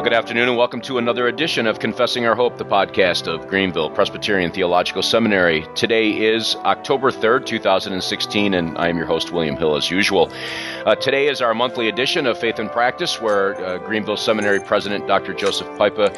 Well, good afternoon, and welcome to another edition of Confessing Our Hope, the podcast of Greenville Presbyterian Theological Seminary. Today is October 3rd, 2016, and I am your host, William Hill, as usual. Uh, today is our monthly edition of Faith and Practice, where uh, Greenville Seminary President Dr. Joseph Pipa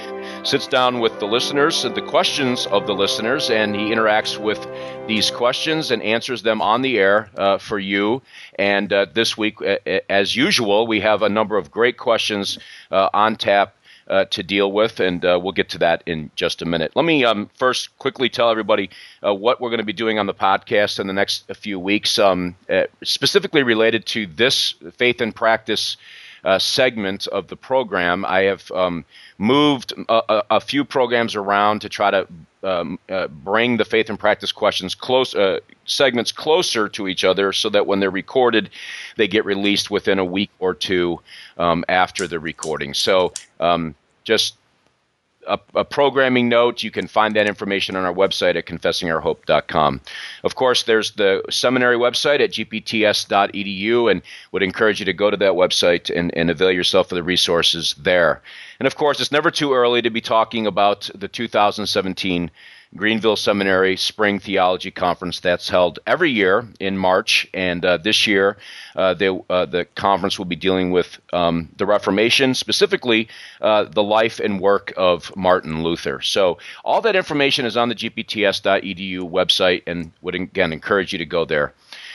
sits down with the listeners, the questions of the listeners, and he interacts with these questions and answers them on the air uh, for you. And uh, this week, as usual, we have a number of great questions uh, on tap. Uh, to deal with, and uh, we'll get to that in just a minute. Let me um, first quickly tell everybody uh, what we're going to be doing on the podcast in the next few weeks, um, specifically related to this faith and practice uh, segment of the program. I have um, moved a, a, few programs around to try to um, uh, bring the faith and practice questions close uh, segments closer to each other, so that when they're recorded, they get released within a week or two um, after the recording. So um, just a, a, programming note. You can find that information on our website at confessingourhope.com. Of course, there's the seminary website at gpts.edu, and would encourage you to go to that website and, and avail yourself of the resources there. And of course, it's never too early to be talking about the 2017 Greenville Seminary Spring Theology Conference that's held every year in March, and uh, this year uh, they, uh, the conference will be dealing with um, the Reformation, specifically uh, the life and work of Martin Luther. So all that information is on the gpts.edu website, and would again encourage you to go there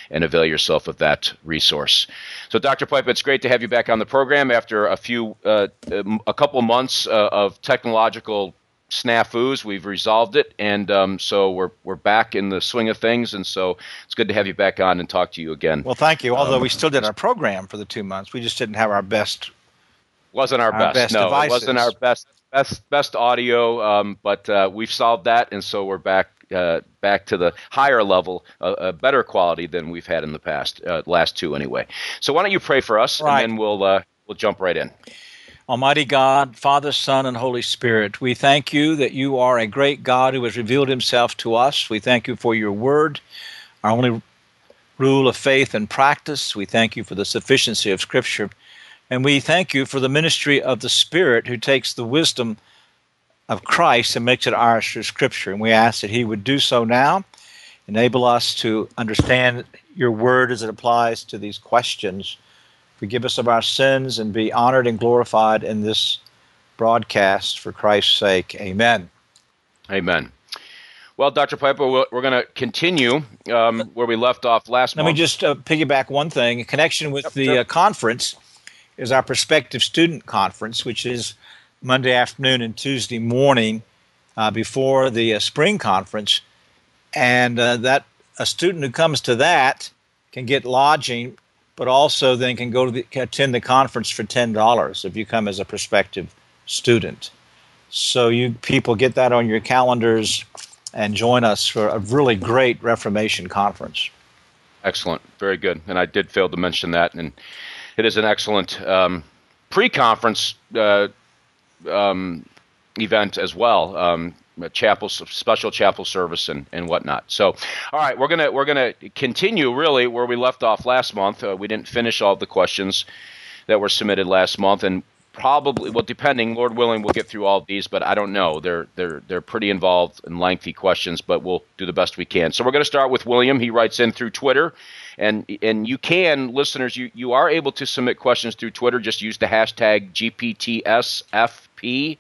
and avail yourself of that resource. So, Dr. Pipa, it's great to have you back on the program after a few, uh, a couple months uh, of technological snafus. We've resolved it, and um, so we're we're back in the swing of things. And so it's good to have you back on and talk to you again. Well, thank you. Although um, we still did our program for the two months, we just didn't have our best. Wasn't our, our best. best. No, devices. it wasn't our best best best audio. Um, but uh, we've solved that, and so we're back. Uh, back to the higher level, uh, a better quality than we've had in the past, uh, last two anyway. So why don't you pray for us, right. and then we'll uh, we'll jump right in. Almighty God, Father, Son, and Holy Spirit, we thank you that you are a great God who has revealed himself to us. We thank you for your word, our only rule of faith and practice. We thank you for the sufficiency of Scripture. And we thank you for the ministry of the Spirit who takes the wisdom of Christ and makes it ours through Scripture. And we ask that He would do so now, enable us to understand your word as it applies to these questions Forgive us of our sins and be honored and glorified in this broadcast for Christ's sake. Amen. Amen. Well, Dr. Pipa, we're going to continue um, where we left off last Let month. me just uh, piggyback one thing. In connection with yep, the uh, conference is our prospective student conference, which is Monday afternoon and Tuesday morning uh, before the uh, spring conference. And uh, that a student who comes to that can get lodging but also then can go to the, attend the conference for ten dollars if you come as a prospective student. So you people get that on your calendars and join us for a really great Reformation conference. Excellent, very good. And I did fail to mention that, and it is an excellent um, pre-conference uh, um, event as well. Um, chapel special chapel service and, and whatnot. So, all right, we're gonna we're gonna continue really where we left off last month. Uh, we didn't finish all the questions that were submitted last month, and probably well, depending, Lord willing, we'll get through all of these. But I don't know. They're they're they're pretty involved and lengthy questions, but we'll do the best we can. So we're going to start with William. He writes in through Twitter. And and you can listeners you you are able to submit questions through Twitter. Just use the hashtag GPTSFP,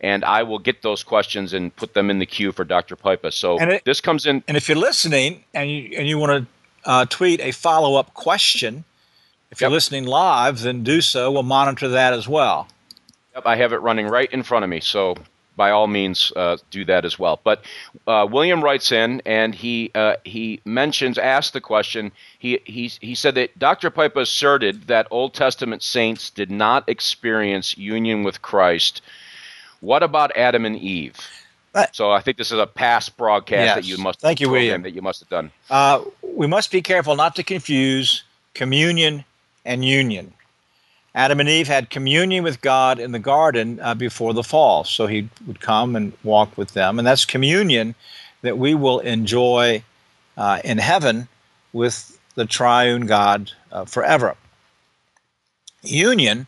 and I will get those questions and put them in the queue for Dr. Pipa. So it, this comes in. And if you're listening and you, and you want to uh, tweet a follow up question, if you're listening live, then do so. We'll monitor that as well. Yep, I have it running right in front of me. So by all means, uh, do that as well. But uh, William writes in and he uh, he mentions, asked the question. He he he said that Dr. Pipa asserted that Old Testament saints did not experience union with Christ what about Adam and Eve? Uh, so I think this is a past broadcast yes. that you must thank you, William, that you must have done. Uh, we must be careful not to confuse communion and union. Adam and Eve had communion with God in the garden uh, before the fall, so He would come and walk with them, and that's communion that we will enjoy uh, in heaven with the triune God uh, forever. Union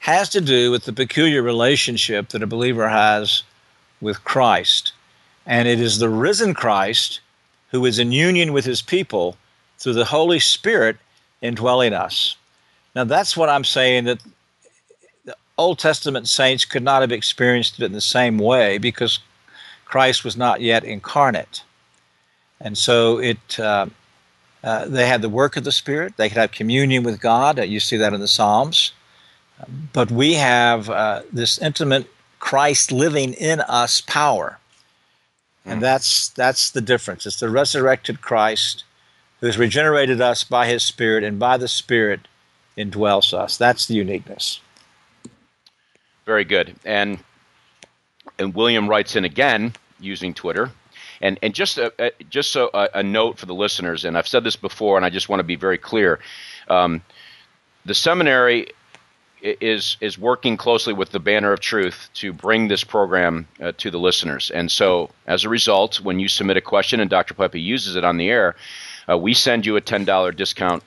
has to do with the peculiar relationship that a believer has with Christ. And it is the risen Christ who is in union with his people through the Holy Spirit indwelling us. Now, that's what I'm saying that the Old Testament saints could not have experienced it in the same way because Christ was not yet incarnate. And so it. Uh, uh, they had the work of the Spirit. They could have communion with God. Uh, you see that in the Psalms. But we have uh, this intimate Christ living in us power. And hmm. that's, that's the difference. It's the resurrected Christ who has regenerated us by his Spirit, and by the Spirit indwells us. That's the uniqueness. Very good. And and William writes in again using Twitter. And and just a, a just so a, a, note for the listeners, and I've said this before, and I just want to be very clear. Um, the seminary is is working closely with the Banner of Truth to bring this program uh, to the listeners. And so, as a result, when you submit a question and Dr. Pipa uses it on the air, uh, we send you a ten dollar discount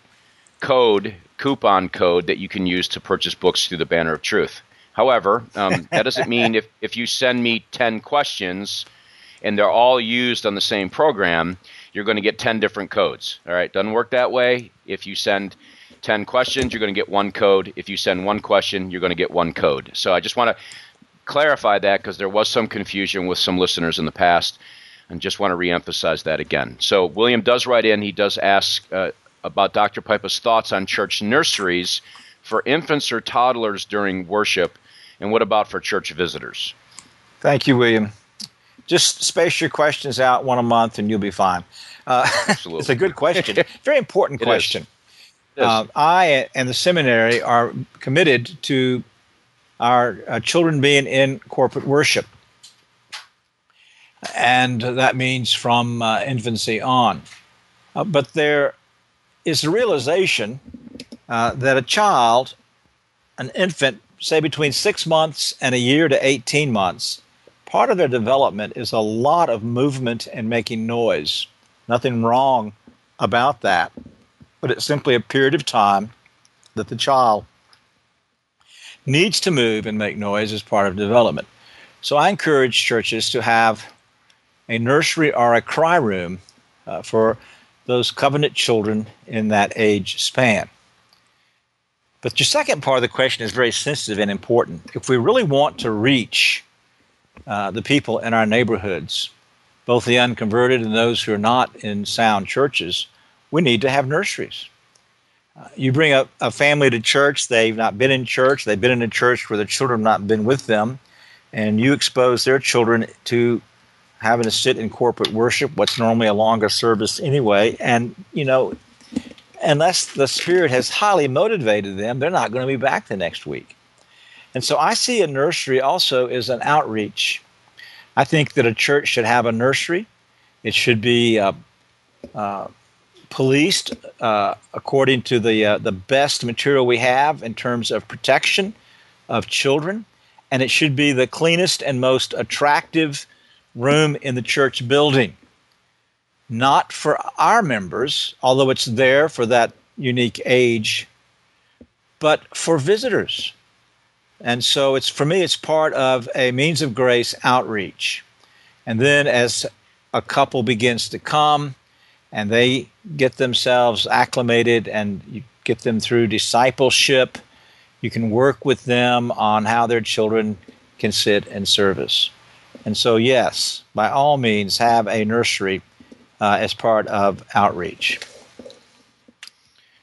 code coupon code that you can use to purchase books through the Banner of Truth. However, um, that doesn't mean if if you send me ten questions and they're all used on the same program, you're going to get 10 different codes. All right, doesn't work that way. If you send 10 questions, you're going to get one code. If you send one question, you're going to get one code. So I just want to clarify that because there was some confusion with some listeners in the past and just want to reemphasize that again. So William does write in, he does ask uh, about Dr. Pipa's thoughts on church nurseries for infants or toddlers during worship, and what about for church visitors? Thank you, William. Just space your questions out one a month and you'll be fine. Uh, Absolutely. it's a good question. Very important question. Uh, I and the seminary are committed to our uh, children being in corporate worship. And that means from uh, infancy on. Uh, but there is the realization uh, that a child, an infant, say between six months and a year to 18 months, part of their development is a lot of movement and making noise. Nothing wrong about that, but it's simply a period of time that the child needs to move and make noise as part of development. So I encourage churches to have a nursery or a cry room uh, for those covenant children in that age span. But your second part of the question is very sensitive and important. If we really want to reach uh, the people in our neighborhoods, both the unconverted and those who are not in sound churches, we need to have nurseries. Uh, you bring a, a, family to church, they've not been in church, they've been in a church where the children have not been with them, and you expose their children to having to sit in corporate worship, what's normally a longer service anyway, and you know, unless the Spirit has highly motivated them, they're not going to be back the next week. And so I see a nursery also as an outreach. I think that a church should have a nursery. It should be uh, uh, policed uh, according to the uh, the best material we have in terms of protection of children, and it should be the cleanest and most attractive room in the church building. Not for our members, although it's there for that unique age, but for visitors and so it's for me, it's part of a means of grace outreach. And then as a couple begins to come and they get themselves acclimated and you get them through discipleship, you can work with them on how their children can sit in service. And so, yes, by all means, have a nursery uh, as part of outreach.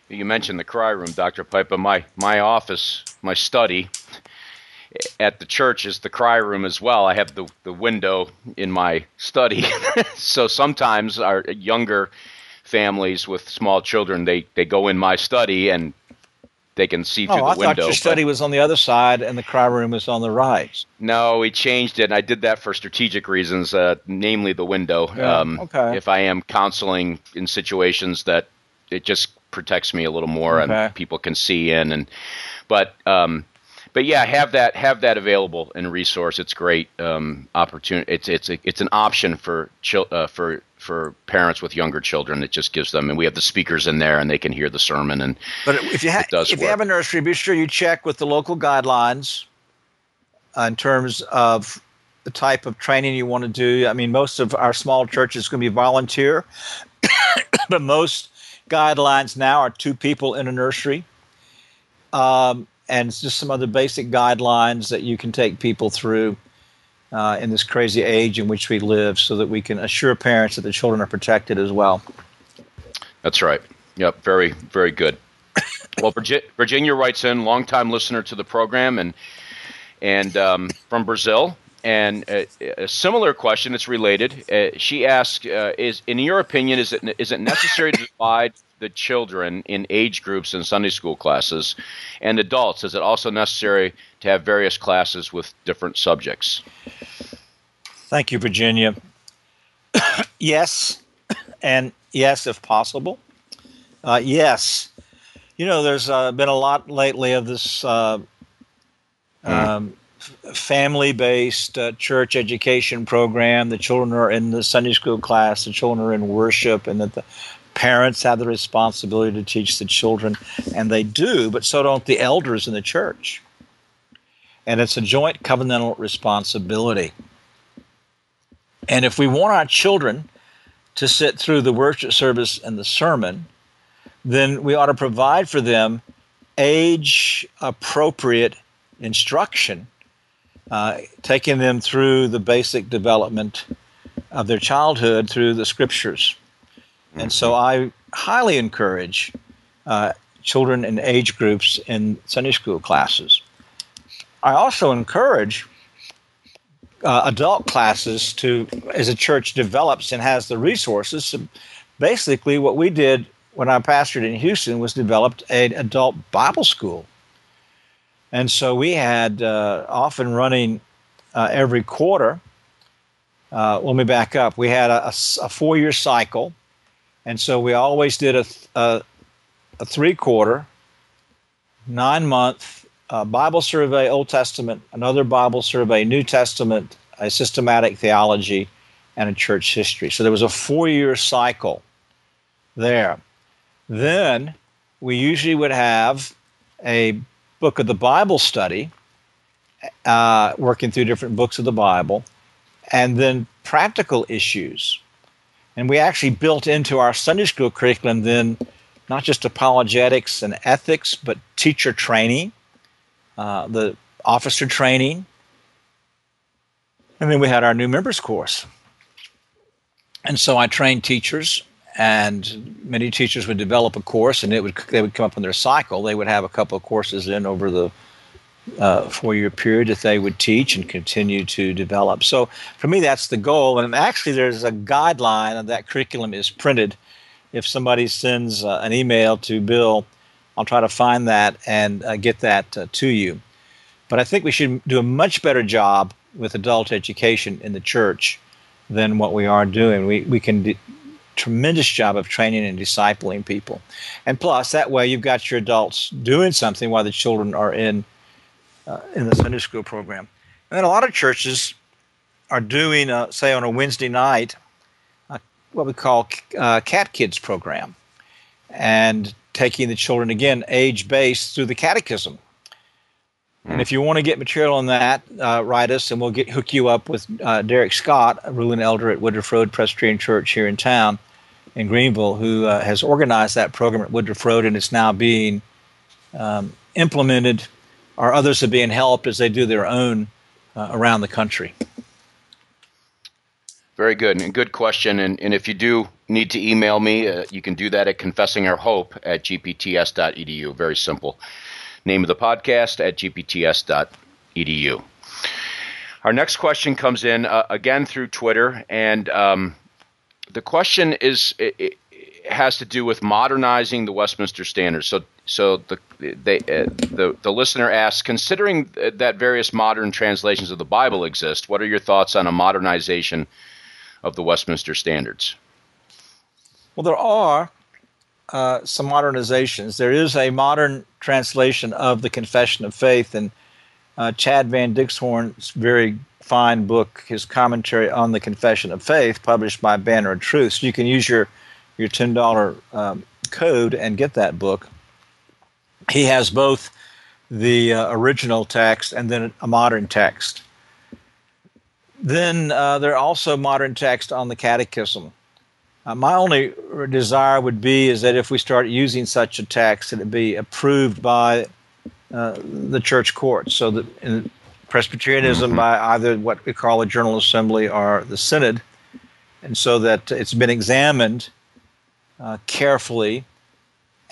You mentioned the cry room, Dr. Pipa. My my office, my study, at the church is the cry room as well. I have the, the window in my study. so sometimes our younger families with small children, they, they go in my study and they can see through oh, the I window. Thought your study was on the other side and the cry room is on the right. No, we changed it. And I did that for strategic reasons, uh, namely the window. Yeah, um, okay. If I am counseling in situations that it just protects me a little more okay. and people can see in and but um, but yeah, have that have that available in resource. It's great um, opportunity. It's it's a, it's an option for chil- uh, for for parents with younger children. It just gives them, and we have the speakers in there, and they can hear the sermon. And but if you ha- if work. you have a nursery, be sure you check with the local guidelines uh, in terms of the type of training you want to do. I mean, most of our small churches going to be volunteer, but most guidelines now are two people in a nursery. Um, and just some other basic guidelines that you can take people through uh, in this crazy age in which we live so that we can assure parents that the children are protected as well. That's right. Yep, very, very good. well, Virginia writes in, longtime listener to the program and and um, from Brazil. And a, a, similar question, that's related. Uh, she asks, uh, "Is in your opinion, is it is it necessary to divide the children in age groups in Sunday school classes, and adults? Is it also necessary to have various classes with different subjects?" Thank you, Virginia. yes, and yes, if possible. Uh, yes, you know, there's uh, been a lot lately of this. Uh, um, family based uh, church education program. The children are in the Sunday school class, the children are in worship, and that the parents have the responsibility to teach the children. And they do, but so don't the elders in the church. And it's a joint covenantal responsibility. And if we want our children to sit through the worship service and the sermon, then we ought to provide for them age appropriate instruction, uh, taking them through the basic development of their childhood through the scriptures. And so I highly encourage uh, children in age groups in Sunday school classes. I also encourage uh, adult classes to, as a church develops and has the resources, basically what we did when I pastored in Houston was developed an adult Bible school and so we had uh, often running uh, every quarter. Uh, let me back up. We had a, a, four year cycle. And so we always did a, a, a three quarter, nine month uh, Bible survey, Old Testament, another Bible survey, New Testament, a systematic theology, and a church history. So there was a four year cycle there. Then we usually would have a book of the Bible study, uh, working through different books of the Bible, and then practical issues. And we actually built into our Sunday school curriculum then not just apologetics and ethics, but teacher training, uh, the officer training. And then we had our new members course. And so I trained teachers and many teachers would develop a course and it would they would come up on their cycle. They would have a couple of courses in over the uh, four year period that they would teach and continue to develop. So for me that's the goal. And actually there's a guideline that curriculum is printed. If somebody sends uh, an email to bill i'll try to find that and uh, get that uh, to you. But i think we should do a much better job with adult education in the church than what we are doing. We, we can de- tremendous job of training and discipling people. And plus, that way you've got your adults doing something while the children are in uh, in the Sunday school program. And then a lot of churches are doing, uh, say, on a Wednesday night, uh, what we call uh, Cat Kids program, and taking the children again age based through the catechism. And if you want to get material on that, uh, write us and we'll get hook you up with uh, Derek Scott, a ruling elder at Woodruff Road Presbyterian Church here in town in Greenville, who uh, has organized that program at Woodruff Road and it's now being um, implemented, or others are being helped as they do their own uh, around the country. Very good and good question. And, and if you do need to email me, uh, you can do that at confessingourhope at gpts.edu. Very simple name of the podcast at gpts.edu. Our next question comes in uh, again through Twitter, and um, the question is it, it, has to do with modernizing the Westminster Standards. So, so the they, uh, the the listener asks, considering that various modern translations of the Bible exist, what are your thoughts on a modernization of the Westminster Standards? Well, there are uh, some modernizations. There is a modern translation of the Confession of Faith, and uh, Chad Van Dixhoorn's very fine book, his commentary on the Confession of Faith, published by Banner of Truth. So you can use your your ten dollar um, code and get that book. He has both the uh, original text and then a modern text. Then uh, there are also modern texts on the Catechism. Uh, my only desire would be is that if we start using such a text, that it be approved by uh, the church courts. So that in Presbyterianism mm-hmm. by either what we call a General Assembly or the Synod, and so that it's been examined uh, carefully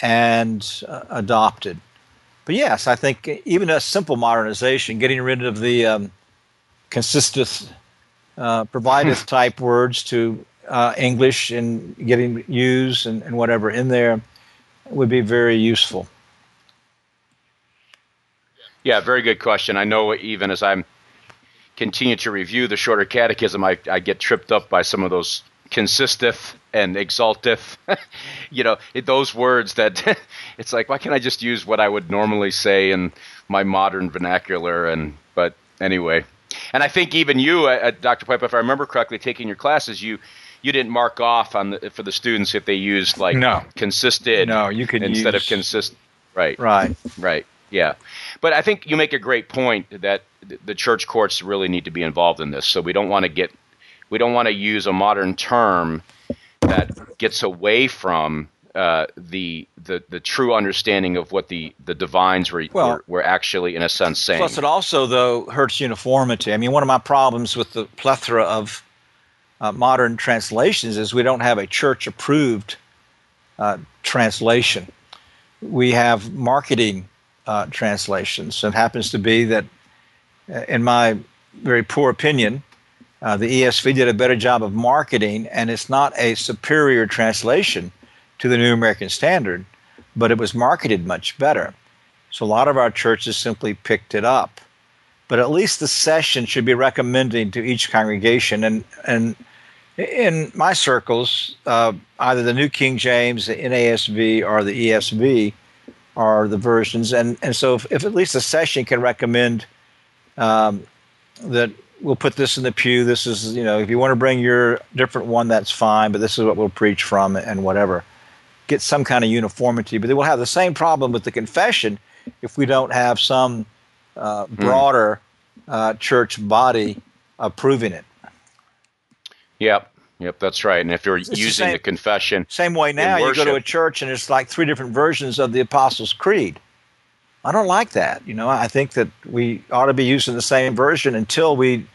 and uh, adopted. But yes, I think even a simple modernization, getting rid of the um, consisteth, uh, provideth type words to uh, English and getting use and, and whatever in there would be very useful. Yeah, very good question. I know even as I'm continue to review the shorter catechism, I, I get tripped up by some of those consisteth and exalteth. you know, it, those words that it's like, why can't I just use what I would normally say in my modern vernacular? And but anyway, and I think even you, uh, uh Dr. Pipa, if I remember correctly, taking your classes, you you didn't mark off on the, for the students if they used like no. consisted. No, you could instead use, of consist. Right. Right. Right. Yeah. But I think you make a great point that the church courts really need to be involved in this. So we don't want to get we don't want to use a modern term that gets away from uh, the, the the true understanding of what the the divines were, well, were, were actually in a sense saying. Plus, it also though hurts uniformity. I mean, one of my problems with the plethora of uh, modern translations is we don't have a church approved uh, translation. We have marketing uh, translations. It happens to be that, uh, in my very poor opinion, uh, the ESV did a better job of marketing, and it's not a superior translation to the New American Standard, but it was marketed much better. So a lot of our churches simply picked it up but at least the session should be recommending to each congregation. And and in my circles, uh, either the New King James, the NASB, or the ESV are the versions. And and so if, if at least the session can recommend um, that we'll put this in the pew. This is you know if you want to bring your different one, that's fine. But this is what we'll preach from and whatever. Get some kind of uniformity. But they will have the same problem with the confession if we don't have some uh, hmm. broader uh, church body approving it. Yep. Yep, that's right. And if you're it's using the, same, the, confession, same way now, you go to a church and it's like three different versions of the Apostles' Creed. I don't like that. You know, I think that we ought to be using the same version until we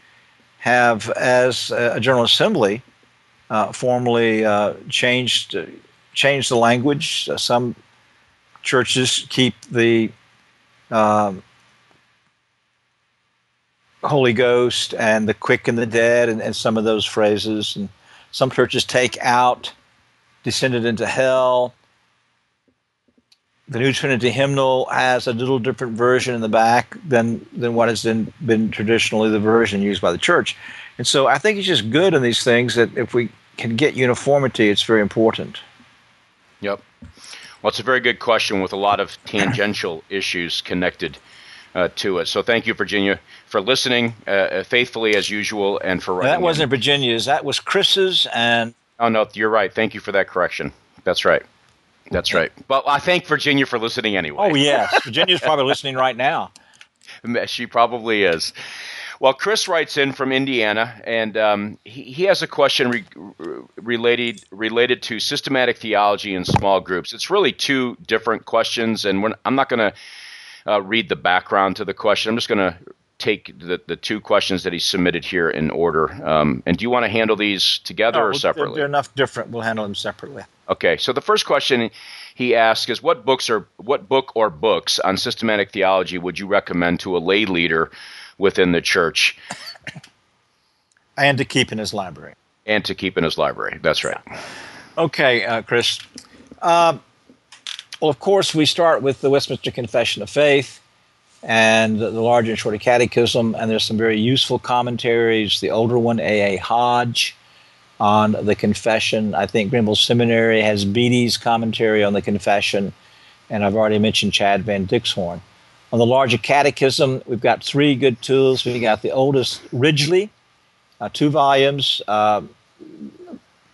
have, as a General Assembly, uh, formally uh, changed uh, changed the language. some churches keep the um, Holy Ghost and the quick and the dead and, and some of those phrases. And some churches take out descended into hell. The New Trinity hymnal has a little different version in the back than, than what has been, been traditionally the version used by the church. And so I think it's just good in these things that if we can get uniformity, it's very important. Yep. Well, it's a very good question with a lot of tangential issues connected uh, to it. So thank you, Virginia, for listening uh, uh faithfully as usual, and for writing. that wasn't in. Virginia's. That was Chris's. And oh no, you're right. Thank you for that correction. That's right. That's right. But I thank Virginia for listening anyway. Oh yes, Virginia's probably listening right now. She probably is. Well, Chris writes in from Indiana, and um, he, he, has a question re- related related to systematic theology in small groups. It's really two different questions, and I'm not going to uh, read the background to the question. I'm just going to take the, the two questions that he submitted here in order. Um, and do you want to handle these together no, or separately? They're, enough different. We'll handle them separately. Okay. So the first question he asks is, what books or what book or books on systematic theology would you recommend to a lay leader within the church? and to keep in his library. And to keep in his library. That's right. Okay, uh, Chris. Uh, well, of course, we start with the Westminster Confession of Faith and the large and shorter catechism, and there's some very useful commentaries. The older one, A.A. Hodge, on the confession. I think Greenville Seminary has Beattie's commentary on the confession, and I've already mentioned Chad Van Dixhoorn. On the larger catechism, we've got three good tools. We've got the oldest Ridgley, uh, two volumes. Uh,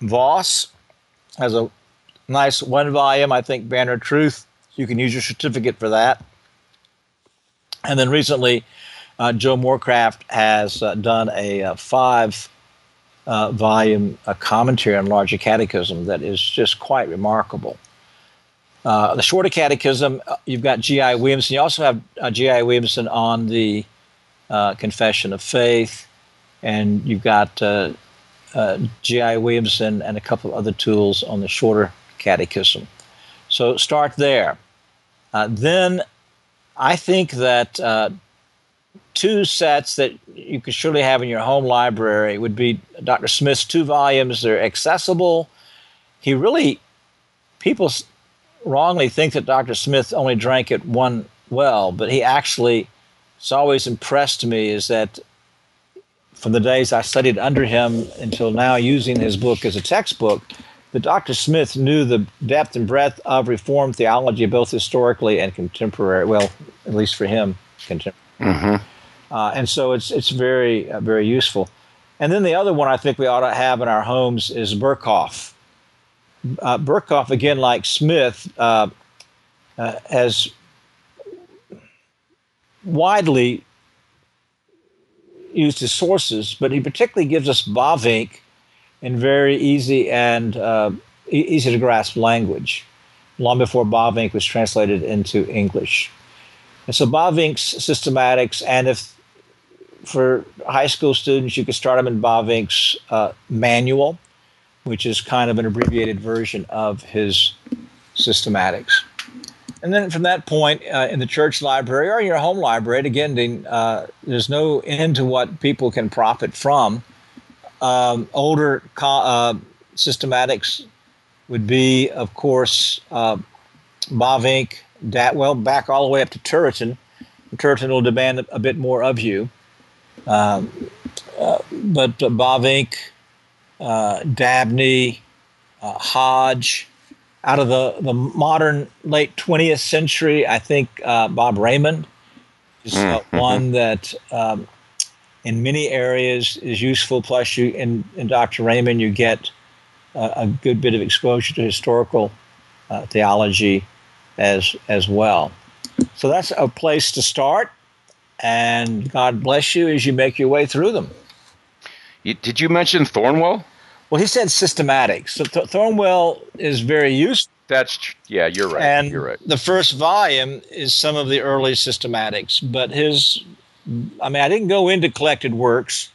Vos has a nice one volume. I think Banner of Truth. You can use your certificate for that. And then recently, uh, Joe Morecraft has uh, done a, uh, five uh, volume commentary on Larger Catechism that is just quite remarkable. Uh, the Shorter Catechism, uh, you've got G.I. Williamson. You also have G.I. Williamson on the Confession of Faith, and you've got G.I. Williamson and a couple other tools on the Shorter Catechism. So start there. Uh, then I think that uh, two sets that you could surely have in your home library would be Dr. Smith's two volumes. They're accessible. He really, people wrongly think that Dr. Smith only drank at one well, but he actually, it's always impressed me is that from the days I studied under him until now using his book as a textbook, that Dr. Smith knew the depth and breadth of Reformed theology, both historically and contemporary. Well, at least for him, contemporary. Mm-hmm. Uh, and so it's it's very uh, very useful. And then the other one I think we ought to have in our homes is Berkhof. Uh, Berkhof, again, like Smith, uh, uh, has widely used his sources, but he particularly gives us Bavinck in very easy and uh, easy to grasp language, long before Bavinck was translated into English. And so Bavinck's systematics, and if for high school students, you could start them in Bavinck's uh, manual, which is kind of an abbreviated version of his systematics. And then from that point, uh, in the church library or your home library, again, uh, there's no end to what people can profit from. Um, older co- uh, systematics would be, of course, uh, Bavinck, that well, back all the way up to Turretin. Turretin will demand a, a bit more of you. Um, uh, but uh, Bavinck, uh, Dabney, uh, Hodge, out of the, the modern late 20th century, I think uh, Bob Reymond is uh, mm-hmm. one that um, in many areas is useful. Plus, you in, in Dr. Reymond, you get a good bit of exposure to historical uh, theology as as well. So that's a place to start and God bless you as you make your way through them. You, did you mention Thornwell? Well, he said systematic. So Th- Thornwell is very useful. That's tr- yeah, you're right. And you're right. The first volume is some of the early systematics, but his, I mean, I didn't go into collected works.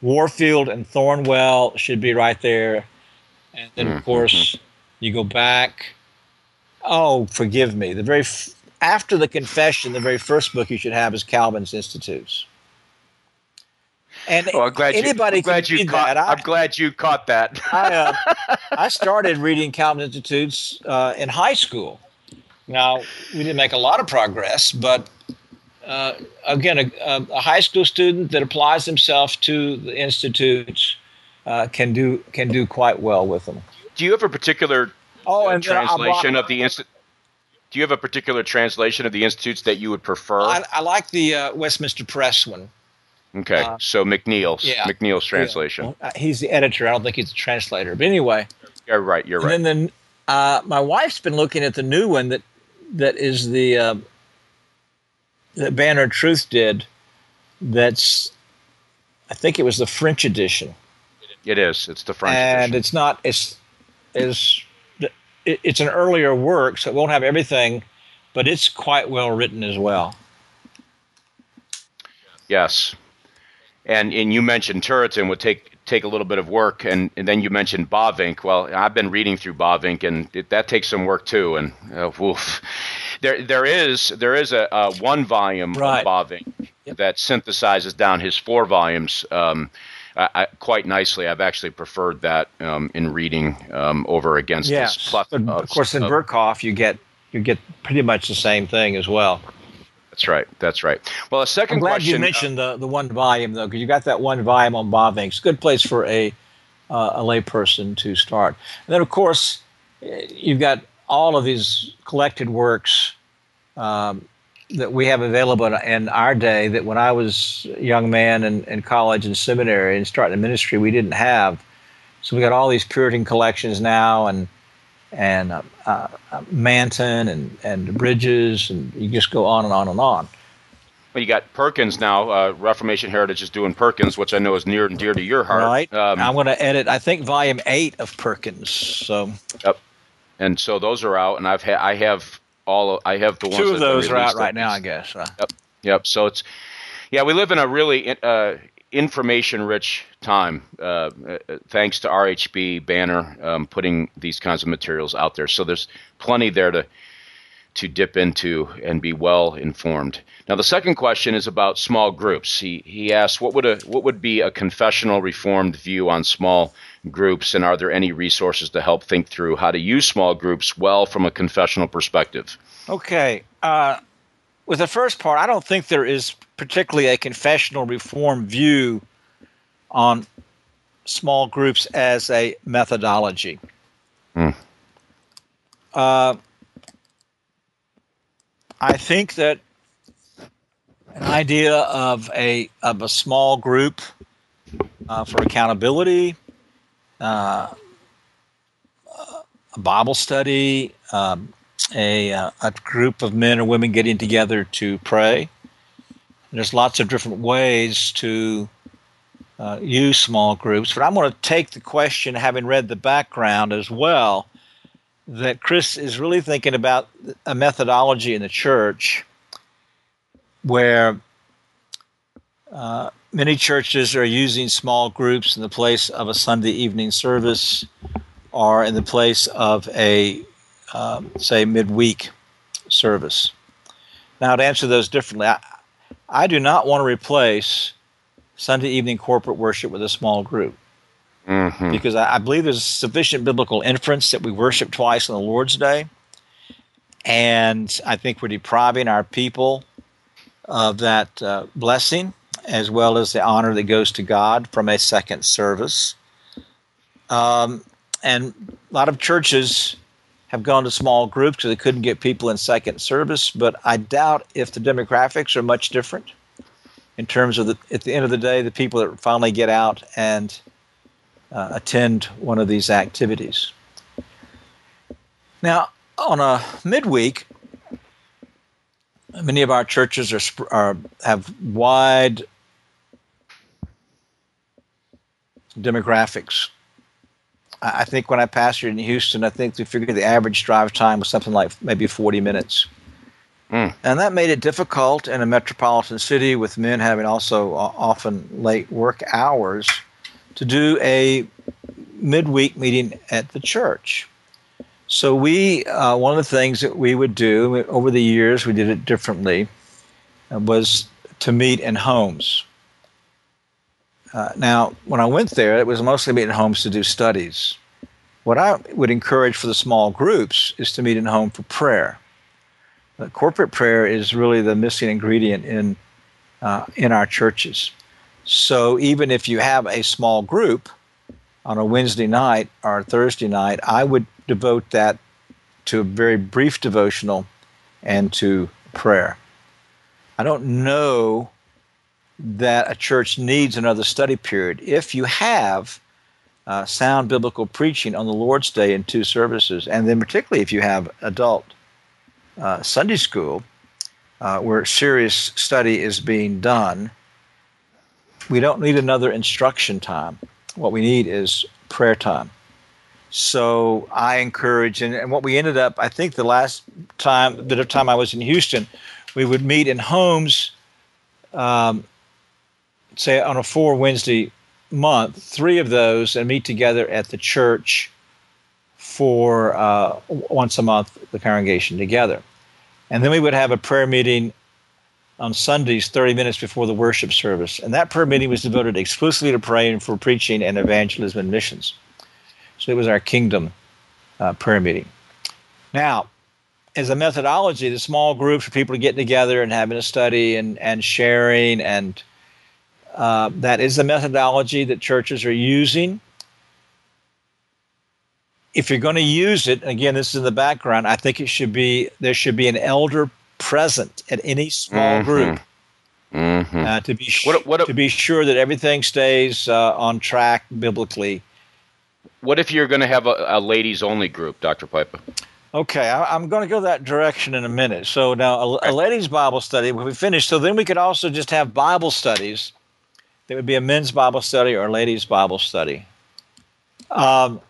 Warfield and Thornwell should be right there, and then mm-hmm. of course you go back. Oh, forgive me. The very f- after the confession, the very first book you should have is Calvin's Institutes. And well, I'm glad anybody you, I'm glad you caught, that. I, am glad you caught that. I, uh, I started reading Calvin's Institutes uh, in high school. Now we didn't make a lot of progress, but uh, again, a, a, high school student that applies himself to the institutes uh, can do can do quite well with them. Do you have a particular oh, and translation of the institute? do you have a particular translation of the institutes that you would prefer? I, I like the uh, Westminster Press one. Okay, uh, so McNeill's yeah, McNeill's translation. Yeah. Well, he's the editor. I don't think he's the translator. But anyway, you're right. You're right. And then, uh, my wife's been looking at the new one that that is the uh, that Banner Truth did. That's, I think it was the French edition. It is. It's the French edition. and edition. it's not. It's is it's an earlier work, so it won't have everything, but it's quite well written as well. Yes, and and you mentioned Turretin would take take a little bit of work, and, and then you mentioned Bavinck. Well, I've been reading through Bavinck, and it, that takes some work too. And uh, woof. There there is there is a, a one volume right. of Bavinck yep. that synthesizes down his four volumes. Um, I, quite nicely. I've actually preferred that um, in reading um, over against yes. this. Plus, but of course, in Berkhof, you get you get pretty much the same thing as well. That's right. That's right. Well, a 2nd I'm glad question. you mentioned uh, the, the one volume though, because you got that one volume on Bavinck. It's a good place for a uh, a layperson to start. And then, of course, you've got all of these collected works um, that we have available in our day that when I was a young man in, in college and seminary and starting the ministry, we didn't have. So we got all these Puritan collections now, and and uh, uh, Manton and and Bridges, and you just go on and on and on. Well, you got Perkins now. Uh, Reformation Heritage is doing Perkins, which I know is near and dear to your heart. Right. Um, I'm going to edit. I think volume eight of Perkins. So. Yep. And so those are out, and I've had I have all I have the ones. Two of those are out right now, I guess. Yep. Yep. So it's yeah, we live in a really uh, information-rich time, uh, uh thanks to RHB Banner um, putting these kinds of materials out there. So there's plenty there to to dip into and be well informed. Now, the second question is about small groups. He he asks what would a what would be a confessional reformed view on small groups, and are there any resources to help think through how to use small groups well from a confessional perspective? Okay. Uh, with the first part, I don't think there is particularly a confessional reform view on small groups as a methodology. Mm. Uh, I think that an idea of a of a small group uh, for accountability, uh, a Bible study, um, a uh, a group of men or women getting together to pray. There's lots of different ways to uh, use small groups, but I'm going to take the question, having read the background as well, that Chris is really thinking about a methodology in the church where uh, many churches are using small groups in the place of a Sunday evening service or in the place of a, um, say, midweek service. Now, to answer those differently, I, I do not want to replace Sunday evening corporate worship with a small group. Mm-hmm. Because I, I, believe there's sufficient biblical inference that we worship twice on the Lord's Day. And I think we're depriving our people of that uh, blessing as well as the honor that goes to God from a second service. Um, and a lot of churches have gone to small groups because they couldn't get people in second service, but I doubt if the demographics are much different in terms of the, at the end of the day, the people that finally get out and uh, attend one of these activities. Now, on a midweek, many of our churches are, are have wide demographics. I think when I pastored in Houston, I think we figured the average drive time was something like maybe 40 minutes. Mm. And that made it difficult in a metropolitan city with men having also often late work hours to do a midweek meeting at the church. So we, uh, one of the things that we would do over the years, we did it differently, uh, was to meet in homes. Uh, now, when I went there, it was mostly meeting homes to do studies. What I would encourage for the small groups is to meet in home for prayer. Uh, corporate prayer is really the missing ingredient in uh, in our churches. So even if you have a small group on a Wednesday night or Thursday night, I would devote that to a very brief devotional and to prayer. I don't know that a church needs another study period. If you have uh, sound biblical preaching on the Lord's Day in two services, and then particularly if you have adult uh, Sunday school uh, where serious study is being done, we don't need another instruction time. What we need is prayer time. So I encourage, and, and what we ended up, I think the last time, the time I was in Houston, we would meet in homes, um, say on a four Wednesday month, three of those, and meet together at the church for uh, once a month, the congregation together. And then we would have a prayer meeting on Sundays, 30 minutes before the worship service. And that prayer meeting was devoted exclusively to praying for preaching and evangelism and missions. So it was our kingdom uh, prayer meeting. Now, as a methodology, the small groups for people getting together and having a study and, and sharing, and uh, that is the methodology that churches are using. If you're going to use it, again, this is in the background, I think it should be there should be an elder present at any small Mhm. group Mm-hmm. uh, to be sh- What- what- to be sure that everything stays uh, on track biblically. What if you're going to have a, a ladies only group, Dr. Pipa? Okay, I, I'm going to go that direction in a minute. So now, a, a ladies' Bible study, when we finish, so then we could also just have Bible studies. There would be a men's Bible study or a ladies' Bible study. Um,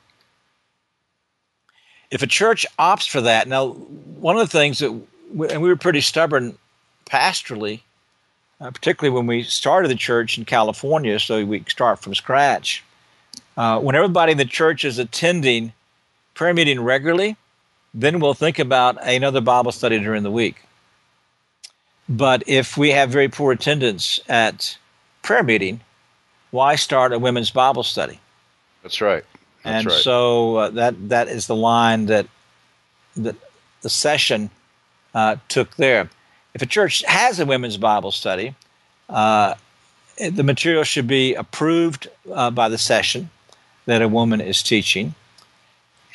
if a church opts for that, now one of the things that, and we were pretty stubborn pastorally, uh, particularly when we started the church in California, so we start from scratch. Uh, when everybody in the church is attending prayer meeting regularly, then we'll think about another Bible study during the week. But if we have very poor attendance at prayer meeting, why start a women's Bible study? That's right. That's and right. so uh, that that is the line that that the session uh, took there. If a church has a women's Bible study, uh, the material should be approved uh, by the session that a woman is teaching.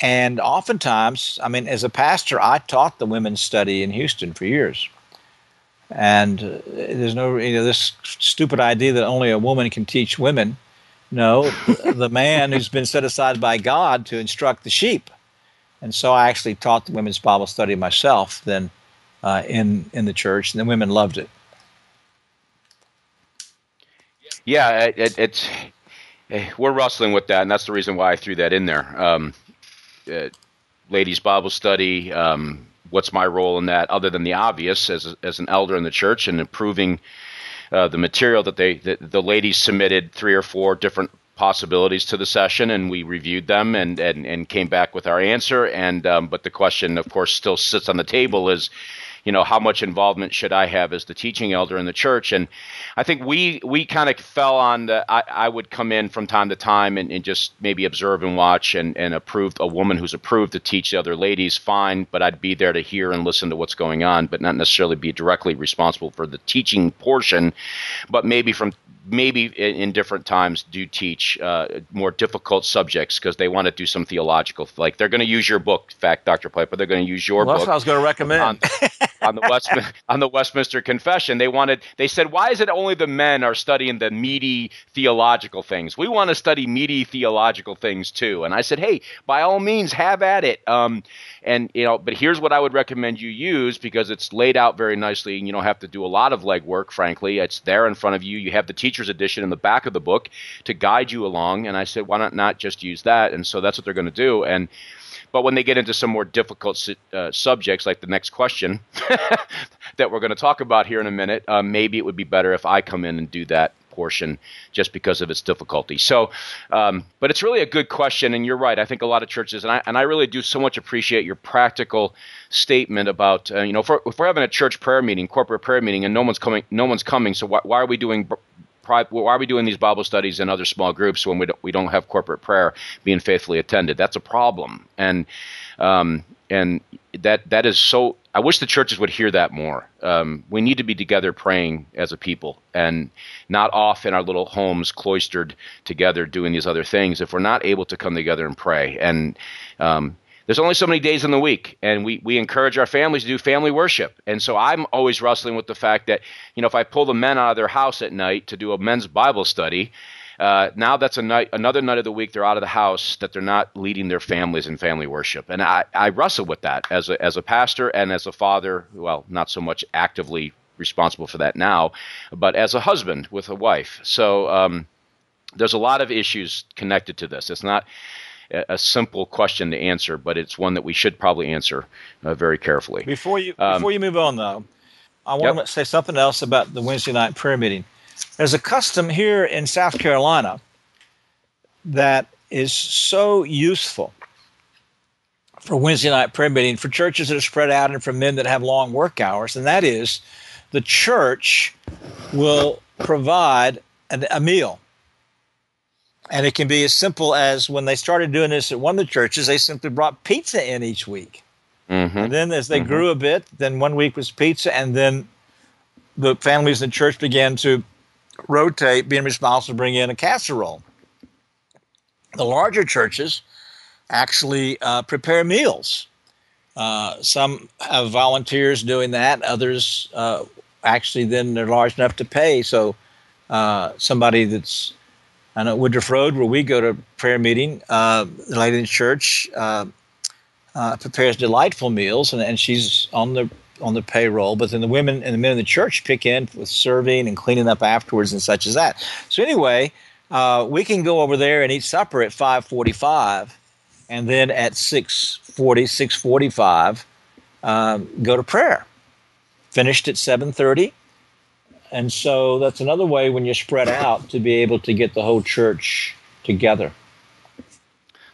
And oftentimes, I mean, as a pastor, I taught the women's study in Houston for years. And uh, there's no, you know, this stupid idea that only a woman can teach women. No, the man who's been set aside by God to instruct the sheep. And so I actually taught the women's Bible study myself then uh, in, in the church, and the women loved it. Yeah, it, it, it's eh, we're wrestling with that, and that's the reason why I threw that in there. Um, uh, ladies' Bible study. Um, what's my role in that, other than the obvious, as as an elder in the church and improving uh, the material that they that the ladies submitted three or four different possibilities to the session, and we reviewed them and and, and came back with our answer. And um, but the question, of course, still sits on the table is you know how much involvement should I have as the teaching elder in the church and I think we we kind of fell on the I, I would come in from time to time and, and just maybe observe and watch and, and approve a woman who's approved to teach the other ladies fine but I'd be there to hear and listen to what's going on but not necessarily be directly responsible for the teaching portion but maybe from maybe in, in different times do teach uh, more difficult subjects because they want to do some theological like they're going to use your book fact Dr. Pipa they're going to use your Well, that's book what I was going to recommend. On, the West on the Westminster Confession. They wanted they said, why is it only the men are studying the meaty theological things? We want to study meaty theological things too. And I said, hey, by all means, have at it. Um, and you know, but here's what I would recommend you use because it's laid out very nicely, and you don't have to do a lot of legwork. Frankly, it's there in front of you. You have the teacher's edition in the back of the book to guide you along. And I said, why not not just use that? And so that's what they're going to do. And but when they get into some more difficult uh, subjects, like the next question that we're going to talk about here in a minute, uh, maybe it would be better if I come in and do that portion just because of its difficulty. So, um, but it's really a good question, and you're right. I think a lot of churches, and I and I really do so much appreciate your practical statement about uh, you know if we're, if we're having a church prayer meeting, corporate prayer meeting, and no one's coming, no one's coming. So why, why are we doing? Why are we doing these Bible studies in other small groups when we don't, we don't have corporate prayer being faithfully attended? That's a problem, and um, and that that is so. I wish the churches would hear that more. Um, we need to be together praying as a people, and not off in our little homes, cloistered together, doing these other things. If we're not able to come together and pray, and um, there's only so many days in the week, and we, we encourage our families to do family worship. And so I'm always wrestling with the fact that, you know, if I pull the men out of their house at night to do a men's Bible study, uh, now that's a night, another night of the week they're out of the house that they're not leading their families in family worship. And I, I wrestle with that as a, as a pastor and as a father, well, not so much actively responsible for that now, but as a husband with a wife. So um, there's a lot of issues connected to this. It's not a simple question to answer, but it's one that we should probably answer uh, very carefully. Before you Um, before you move on, though, I want Yep. to say something else about the Wednesday night prayer meeting. There's a custom here in South Carolina that is so useful for Wednesday night prayer meeting for churches that are spread out and for men that have long work hours, and that is the church will provide an, a meal. And it can be as simple as when they started doing this at one of the churches, they simply brought pizza in each week. hmm And then as they grew a bit, then one week was pizza, and then the families in the church began to rotate, being responsible to bring in a casserole. The larger churches actually uh, prepare meals Uh, some have volunteers doing that. Others uh, actually then they're large enough to pay. So uh, somebody that's I at Woodruff Road, where we go to prayer meeting, uh, the lady in church uh, uh, prepares delightful meals, and, and she's on the on the payroll. But then the women and the men in the church pick in with serving and cleaning up afterwards and such as that. So anyway, we can go over there and eat supper at five forty-five and then at 6.40 6.45 um, go to prayer finished at 7.30 and so that's another way when you spread out to be able to get the whole church together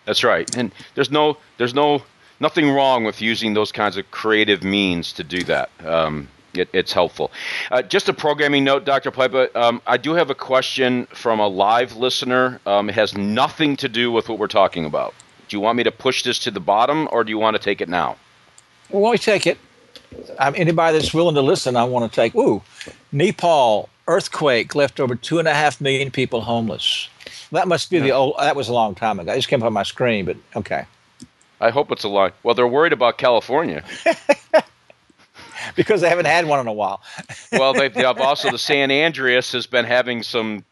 that's right and there's no there's no nothing wrong with using those kinds of creative means to do that um, it, it's helpful. Uh, just a programming note, Dr. Pipa. Um, I do have a question from a live listener. Um, it has nothing to do with what we're talking about. Do you want me to push this to the bottom, or do you want to take it now? Well, why take it? I'm, anybody that's willing to listen, I want to take. Ooh, Nepal earthquake left over two and a half million people homeless. That must be the old. That was a long time ago. I just came up on my screen, but okay. I hope it's a lie. Well, they're worried about California. because they haven't had one in a while. well, they've, they've also the San Andreas has been having some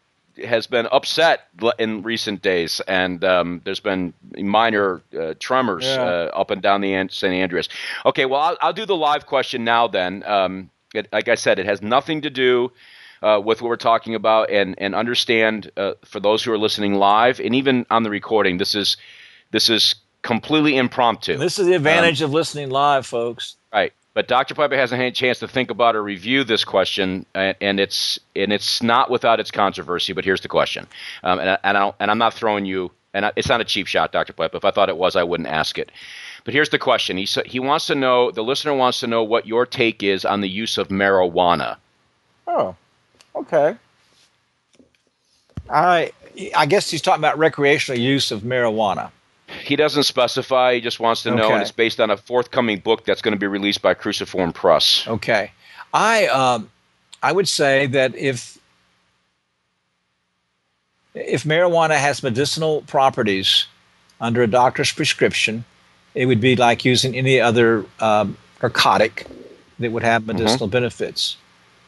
has been upset in recent days, and um, there's been minor uh, tremors yeah. uh, up and down the St. Andreas. Okay, well, I'll, I'll, do the live question now. Then, um, it, like I said, it has nothing to do uh, with what we're talking about, and and understand uh, for those who are listening live, and even on the recording, this is this is completely impromptu. This is the advantage um, of listening live, folks. Right. But Dr. Pipa hasn't had a chance to think about or review this question, and it's and it's not without its controversy. But here's the question, um, and, and, I, and I'm not throwing you, and it's not a cheap shot, Dr. Pipa. If I thought it was, I wouldn't ask it. But here's the question: he he wants to know, the listener wants to know what your take is on the use of marijuana. Oh, okay. I I guess he's talking about recreational use of marijuana. He doesn't specify. He just wants to know, okay. and it's based on a forthcoming book that's going to be released by Cruciform Press. Okay, I um, I would say that if if marijuana has medicinal properties under a doctor's prescription, it would be like using any other um, narcotic that would have mm-hmm. medicinal mm-hmm. benefits.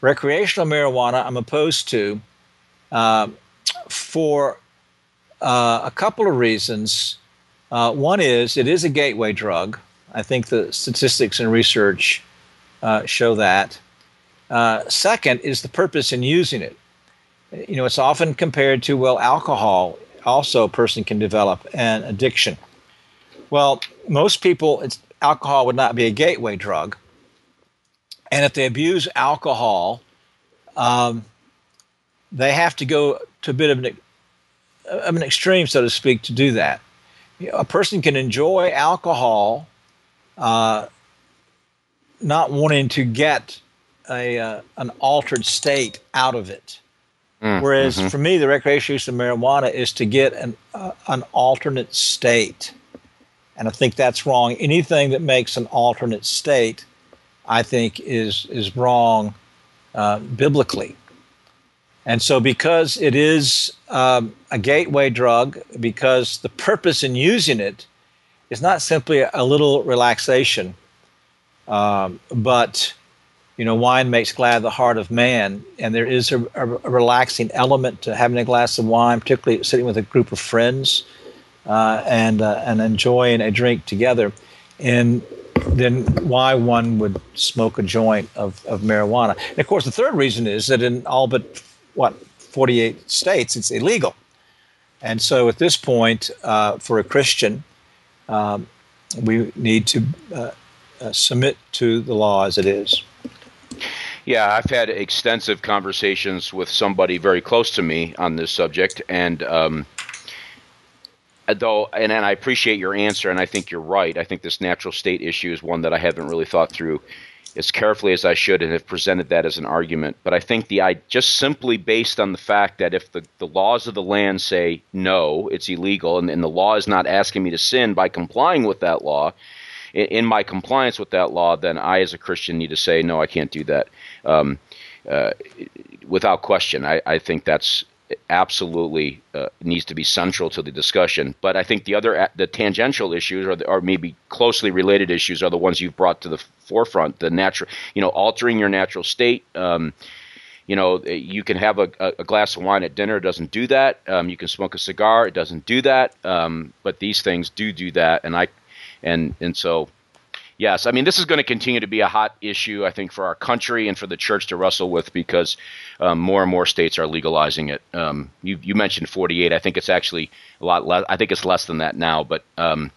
Recreational marijuana, I'm opposed to uh, for uh, a couple of reasons. Uh, one is it is a gateway drug. I think the statistics and research uh, show that. Uh, second is the purpose in using it. You know, it's often compared to, well, alcohol. Also, a person can develop an addiction. Well, most people, alcohol would not be a gateway drug. And if they abuse alcohol, um, they have to go to a bit of an, of an extreme, so to speak, to do that a person can enjoy alcohol, uh, not wanting to get a uh, an altered state out of it. Mm, Whereas mm-hmm. for me, the recreational use of marijuana is to get an uh, an alternate state, and I think that's wrong. Anything that makes an alternate state, I think, is is wrong uh, biblically. And so, because it is um, a gateway drug, because the purpose in using it is not simply a little relaxation, um, but you know, wine makes glad the heart of man, and there is a, a, relaxing element to having a glass of wine, particularly sitting with a group of friends uh, and uh, and enjoying a drink together. And then why one would smoke a joint of, of marijuana? And of course, the third reason is that in all but what 48 states it's illegal. And so at this point uh, for a christian um, we need to uh, uh, submit to the law as it is. Yeah i've had extensive conversations with somebody very close to me on this subject and um, though and, and i appreciate your answer and i think you're right. I think this natural state issue is one that i haven't really thought through as carefully as I should and have presented that as an argument. But I think the I just simply based on the fact that if the, the laws of the land say no, it's illegal, and, and the law is not asking me to sin by complying with that law, in, in, my compliance with that law, then I as a Christian need to say no, I can't do that. Um, uh, without question, I, I think that's absolutely uh, needs to be central to the discussion. But I think the other the tangential issues, or, or maybe closely related issues, are the ones you've brought to the forefront. The natural, you know, altering your natural state. Um, you know, you can have a, a, glass of wine at dinner. It doesn't do that. Um, you can smoke a cigar. It doesn't do that. Um, but these things do do that. And I, and and so Yes, I mean this is going to continue to be a hot issue, I think, for our country and for the church to wrestle with because um, more and more states are legalizing it. Um, you, you, mentioned 48. I think it's actually a lot less. I think it's less than that now, but um,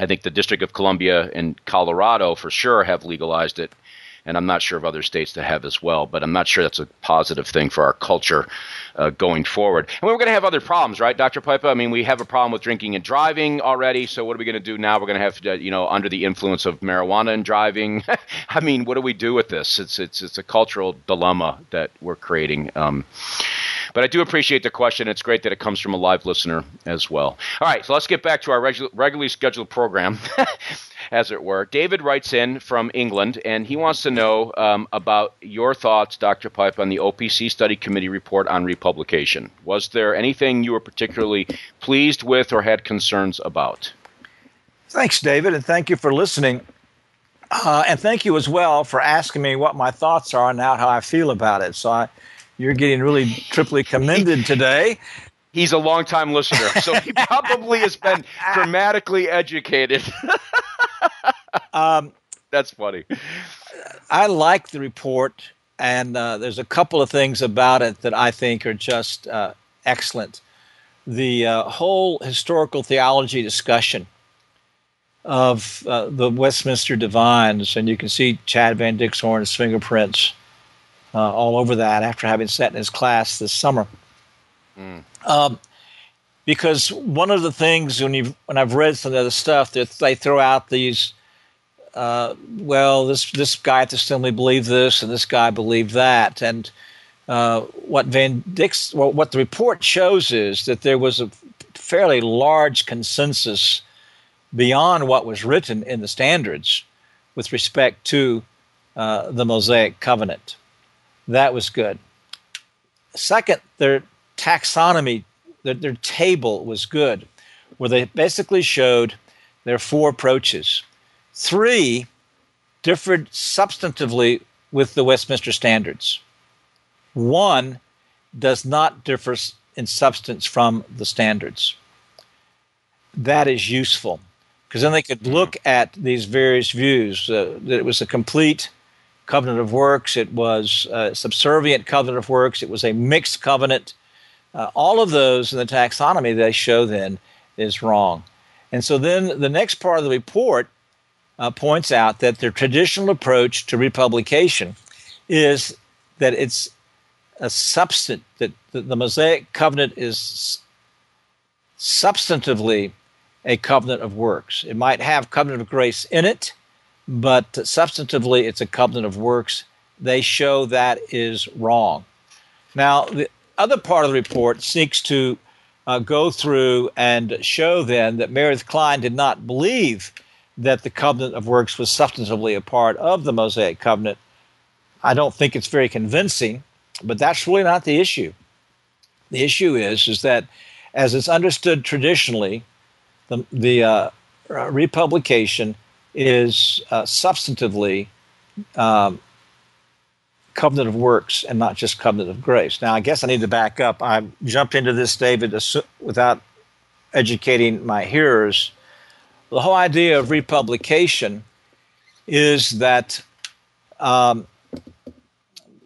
I think the District of Columbia and Colorado for sure have legalized it and I'm not sure of other states that have as well. But I'm not sure that's a positive thing for our culture uh, going forward. And we're going to have other problems, right, Dr. Pipa? I mean, we have a problem with drinking and driving already. So what are we going to do now? We're going to have to, you know, under the influence of marijuana and driving. I mean, what do we do with this? It's it's it's a cultural dilemma that we're creating. Um, but I do appreciate the question. It's great that it comes from a live listener as well. All right, so let's get back to our regu- regularly scheduled program, as it were. David writes in from England, and he wants to know um, about your thoughts, Dr. Pipa, on the OPC Study Committee report on republication. Was there anything you were particularly pleased with or had concerns about? Thanks, David, and thank you for listening. Uh, and thank you as well for asking me what my thoughts are and how I feel about it. So I, you're getting really triply commended today. He's a longtime listener, so he probably has been dramatically educated. um, That's funny. I like the report, and uh, there's a couple of things about it that I think are just uh, excellent. The uh, whole historical theology discussion of uh, the Westminster Divines, and you can see Chad Van Dixhoorn's fingerprints uh, all over that after having sat in his class this summer. Mm. Um, because one of the things when you when I've read some of the stuff that they throw out these, uh, well, this this guy at the assembly believed this and this guy believed that, and uh, what Van Dix, well, what the report shows is that there was a fairly large consensus beyond what was written in the standards with respect to uh, the Mosaic covenant. That was good. Second, their taxonomy, their, their table was good, where they basically showed their four approaches. Three differed substantively with the Westminster Standards. One does not differ in substance from the standards. That is useful because then they could look at these various views. Uh, that it was a complete covenant of works, it was subservient covenant of works, it was a mixed covenant. Uh, all of those in the taxonomy they show then is wrong. And so then the next part of the report uh, points out that the traditional approach to republication is that it's a substance that the, the Mosaic covenant is substantively a covenant of works. It might have covenant of grace in it, but substantively it's a covenant of works. They show that is wrong. Now, the other part of the report seeks to uh, go through and show then that Meredith Kline did not believe that the covenant of works was substantively a part of the Mosaic covenant. I don't think it's very convincing, but that's really not the issue. The issue is is that as it's understood traditionally, the, the uh, republication is uh, substantively um, covenant of works and not just covenant of grace. Now, I guess I need to back up. I jumped into this, David, without educating my hearers. The whole idea of republication is that um,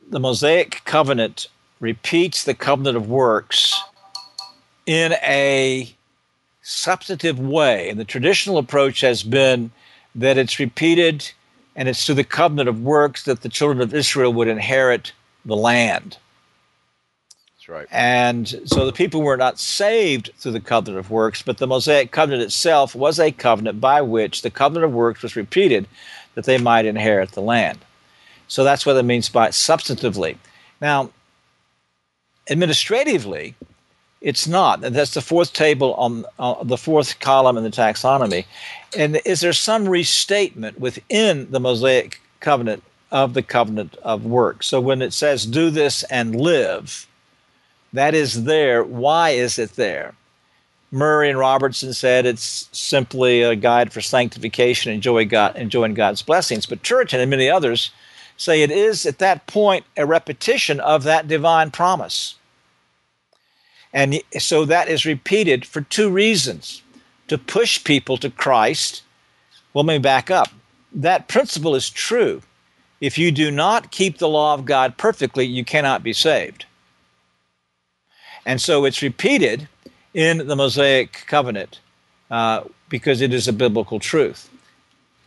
the Mosaic covenant repeats the covenant of works in a substantive way. And the traditional approach has been that it's repeated and it's through the covenant of works that the children of Israel would inherit the land. That's right. And so the people were not saved through the covenant of works, but the Mosaic covenant itself was a covenant by which the covenant of works was repeated that they might inherit the land. So that's what it means by substantively. Now, administratively, it's not. That's the fourth table on uh, the fourth column in the taxonomy. And is there some restatement within the Mosaic covenant of the covenant of works? So when it says, do this and live, That is there. Why is it there? Murray and Robertson said it's simply a guide for sanctification, enjoy God, enjoying God's blessings. But Turretin and many others say it is at that point a repetition of that divine promise. And so that is repeated for two reasons to push people to Christ. Well, let me back up. That principle is true. If you do not keep the law of God perfectly, you cannot be saved. And so it's repeated in the Mosaic covenant uh, because it is a biblical truth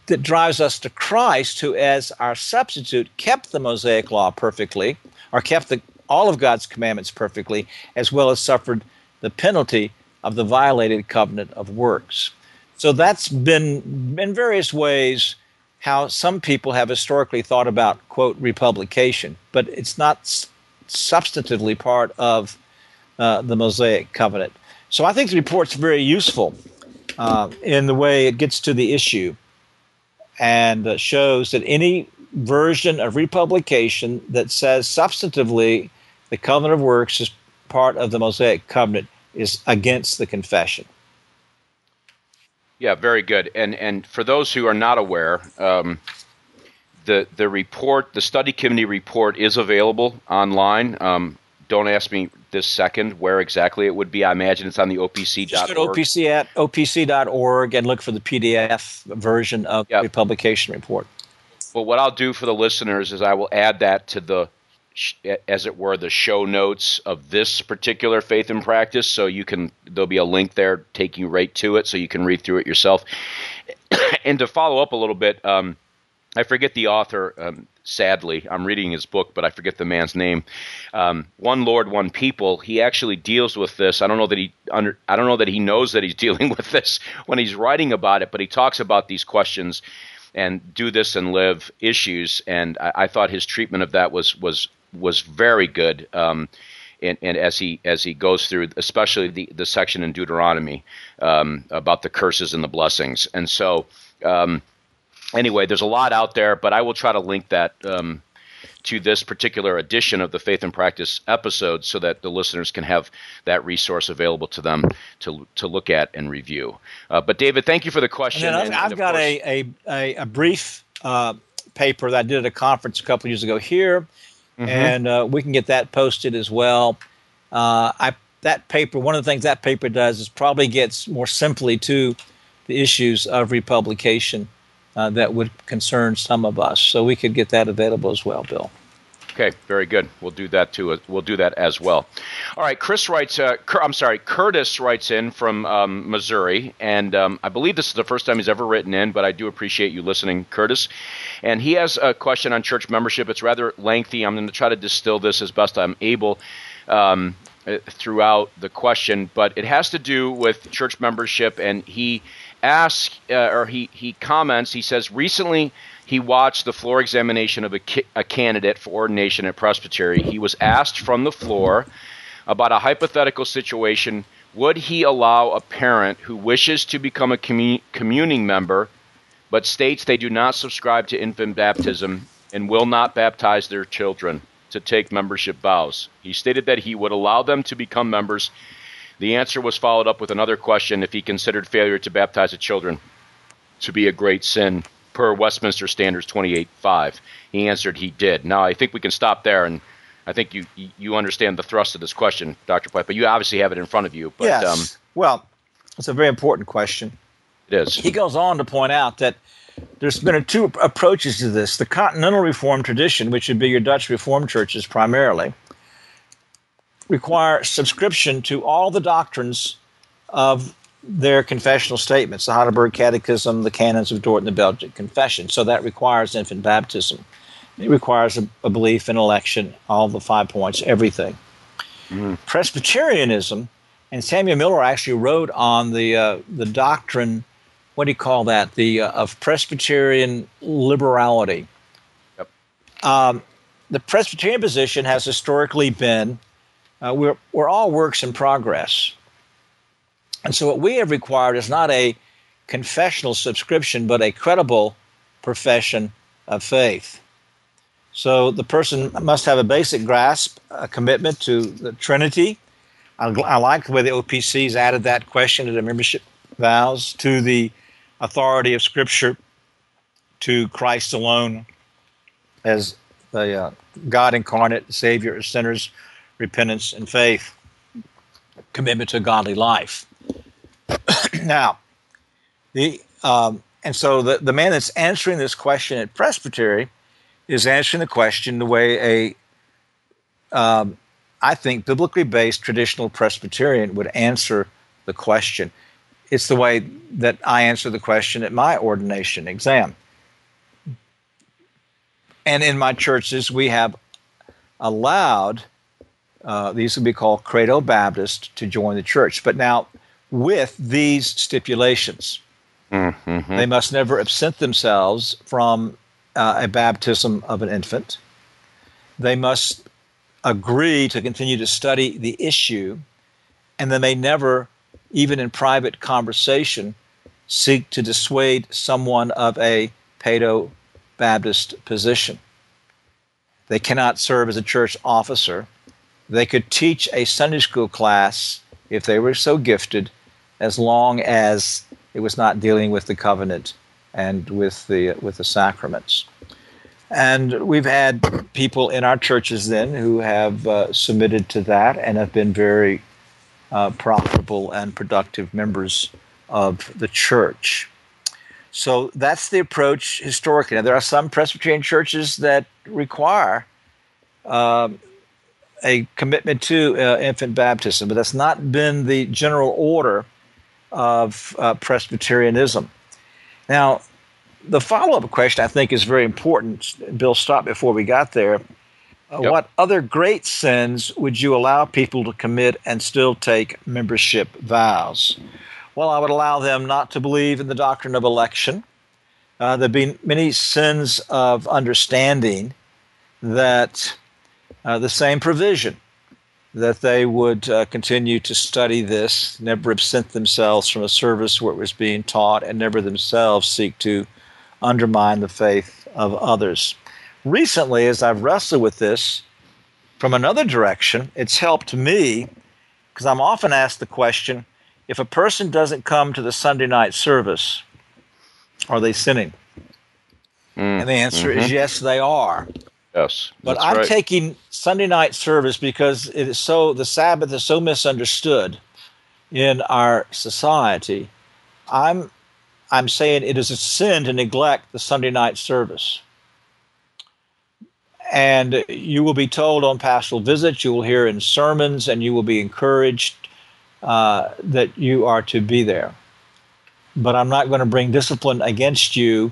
that drives us to Christ, who, as our substitute, kept the Mosaic law perfectly, or kept the, all of God's commandments perfectly, as well as suffered the penalty of the violated covenant of works. So that's been in various ways how some people have historically thought about, quote, republication, but it's not substantively part of uh, the Mosaic covenant. So I think the report's very useful uh, in the way it gets to the issue and uh, shows that any version of republication that says substantively the covenant of works is part of the Mosaic covenant is against the confession. Yeah, very good. And and for those who are not aware, um, the the report, the study committee report, is available online. Um, don't ask me this second where exactly it would be. I imagine it's on the OPC. Just go to OPC at opc.org and look for the PDF version of yep. the publication report. Well, what I'll do for the listeners is I will add that to the, as it were, the show notes of this particular faith and practice. So you can there'll be a link there taking you right to it, so you can read through it yourself. and to follow up a little bit, um, I forget the author. Um, sadly. I'm reading his book, but I forget the man's name. Um, one Lord, one people. He actually deals with this. I don't know that he under, I don't know that he knows that he's dealing with this when he's writing about it, but he talks about these questions and do this and live issues. And I, I thought his treatment of that was was was very good. Um, and, and, as he as he goes through, especially the the section in Deuteronomy um, about the curses and the blessings, and so um, anyway, there's a lot out there, but I will try to link that um, to this particular edition of the Faith and Practice episode so that the listeners can have that resource available to them to, to look at and review. Uh, but, David, thank you for the question. And I've, and, I've got course, a, a, a, brief uh, paper that I did at a conference a couple years ago here, mm-hmm. and uh, we can get that posted as well. Uh, I that paper, one of the things that paper does is probably gets more simply to the issues of republication uh, that would concern some of us. So we could get that available as well, Bill. Okay, very good. We'll do that too. We'll do that as well. All right, Chris writes. Uh, I'm sorry, Curtis writes in from um, Missouri, and um, I believe this is the first time he's ever written in. But I do appreciate you listening, Curtis. And he has a question on church membership. It's rather lengthy. I'm going to try to distill this as best I'm able. Um, uh, throughout the question, but it has to do with church membership, and he asks, uh, or he, he comments, he says, recently he watched the floor examination of a, ki- a candidate for ordination at Presbytery. He was asked from the floor about a hypothetical situation would he allow a parent who wishes to become a commun- communing member but states they do not subscribe to infant baptism and will not baptize their children to take membership vows? He stated that he would allow them to become members the answer was followed up with another question if he considered failure to baptize the children to be a great sin per Westminster Standards 28.5. He answered he did. Now, I think we can stop there, and I think you you understand the thrust of this question, Dr. Pipa, but you obviously have it in front of you. But, yes. Um, well, it's a very important question. It is. He goes on to point out that there's been two approaches to this. The Continental Reformed tradition, which would be your Dutch Reformed churches primarily, require subscription to all the doctrines of their confessional statements, the Heidelberg Catechism, the Canons of Dort, and the Belgic Confession. So that requires infant baptism. It requires a, a belief in election, all the five points, everything. Mm. Presbyterianism, and Samuel Miller actually wrote on the uh, the doctrine. What do you call that? The uh, of Presbyterian liberality. Yep. Um, the Presbyterian position has historically been uh, we're, we're all works in progress. And so, what we have required is not a confessional subscription, but a credible profession of faith. So the person must have a basic grasp, a commitment to the Trinity. I, I like the way the OPC's added that question to the membership vows, to the authority of Scripture, to Christ alone as the uh, God incarnate, Savior of sinners, repentance and faith, commitment to a godly life. now, the um, and so the, the man that's answering this question at Presbytery is answering the question the way a, um, I think, biblically based traditional Presbyterian would answer the question. It's the way that I answer the question at my ordination exam. And in my churches, we have allowed uh, these would be called Credo Baptist to join the church. But now, with these stipulations, mm-hmm. they must never absent themselves from uh, a baptism of an infant. They must agree to continue to study the issue, and they may never, even in private conversation, seek to dissuade someone of a Paedo Baptist position. They cannot serve as a church officer they could teach a Sunday school class if they were so gifted, as long as it was not dealing with the covenant and with the with the sacraments. And we've had people in our churches then who have uh, submitted to that and have been very uh, profitable and productive members of the church. So that's the approach historically. Now, there are some Presbyterian churches that require um, a commitment to uh, infant baptism, but that's not been the general order of uh, Presbyterianism. Now, the follow up question I think is very important. Bill stopped before we got there. Uh, yep. What other great sins would you allow people to commit and still take membership vows? Well, I would allow them not to believe in the doctrine of election. Uh, there'd be many sins of understanding that uh, the same provision that they would uh, continue to study this, never absent themselves from a service where it was being taught, and never themselves seek to undermine the faith of others. Recently, as I've wrestled with this from another direction, it's helped me because I'm often asked the question if a person doesn't come to the Sunday night service, are they sinning? Mm, and the answer mm-hmm. is yes, they are. Yes. But I'm right. taking Sunday night service because it is so the Sabbath is so misunderstood in our society. I'm I'm saying it is a sin to neglect the Sunday night service. And you will be told on pastoral visits, you will hear in sermons, and you will be encouraged uh, that you are to be there. But I'm not going to bring discipline against you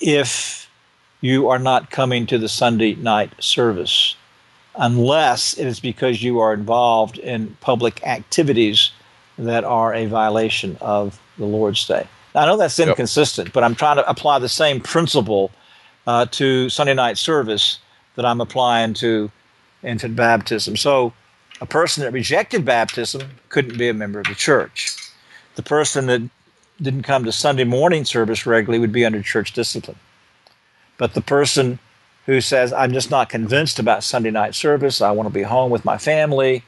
if you are not coming to the Sunday night service unless it is because you are involved in public activities that are a violation of the Lord's Day. Now, I know that's inconsistent, yep. but I'm trying to apply the same principle uh, to Sunday night service that I'm applying to infant baptism. So, a person that rejected baptism couldn't be a member of the church. The person that didn't come to Sunday morning service regularly would be under church discipline. But the person who says, I'm just not convinced about Sunday night service, I want to be home with my family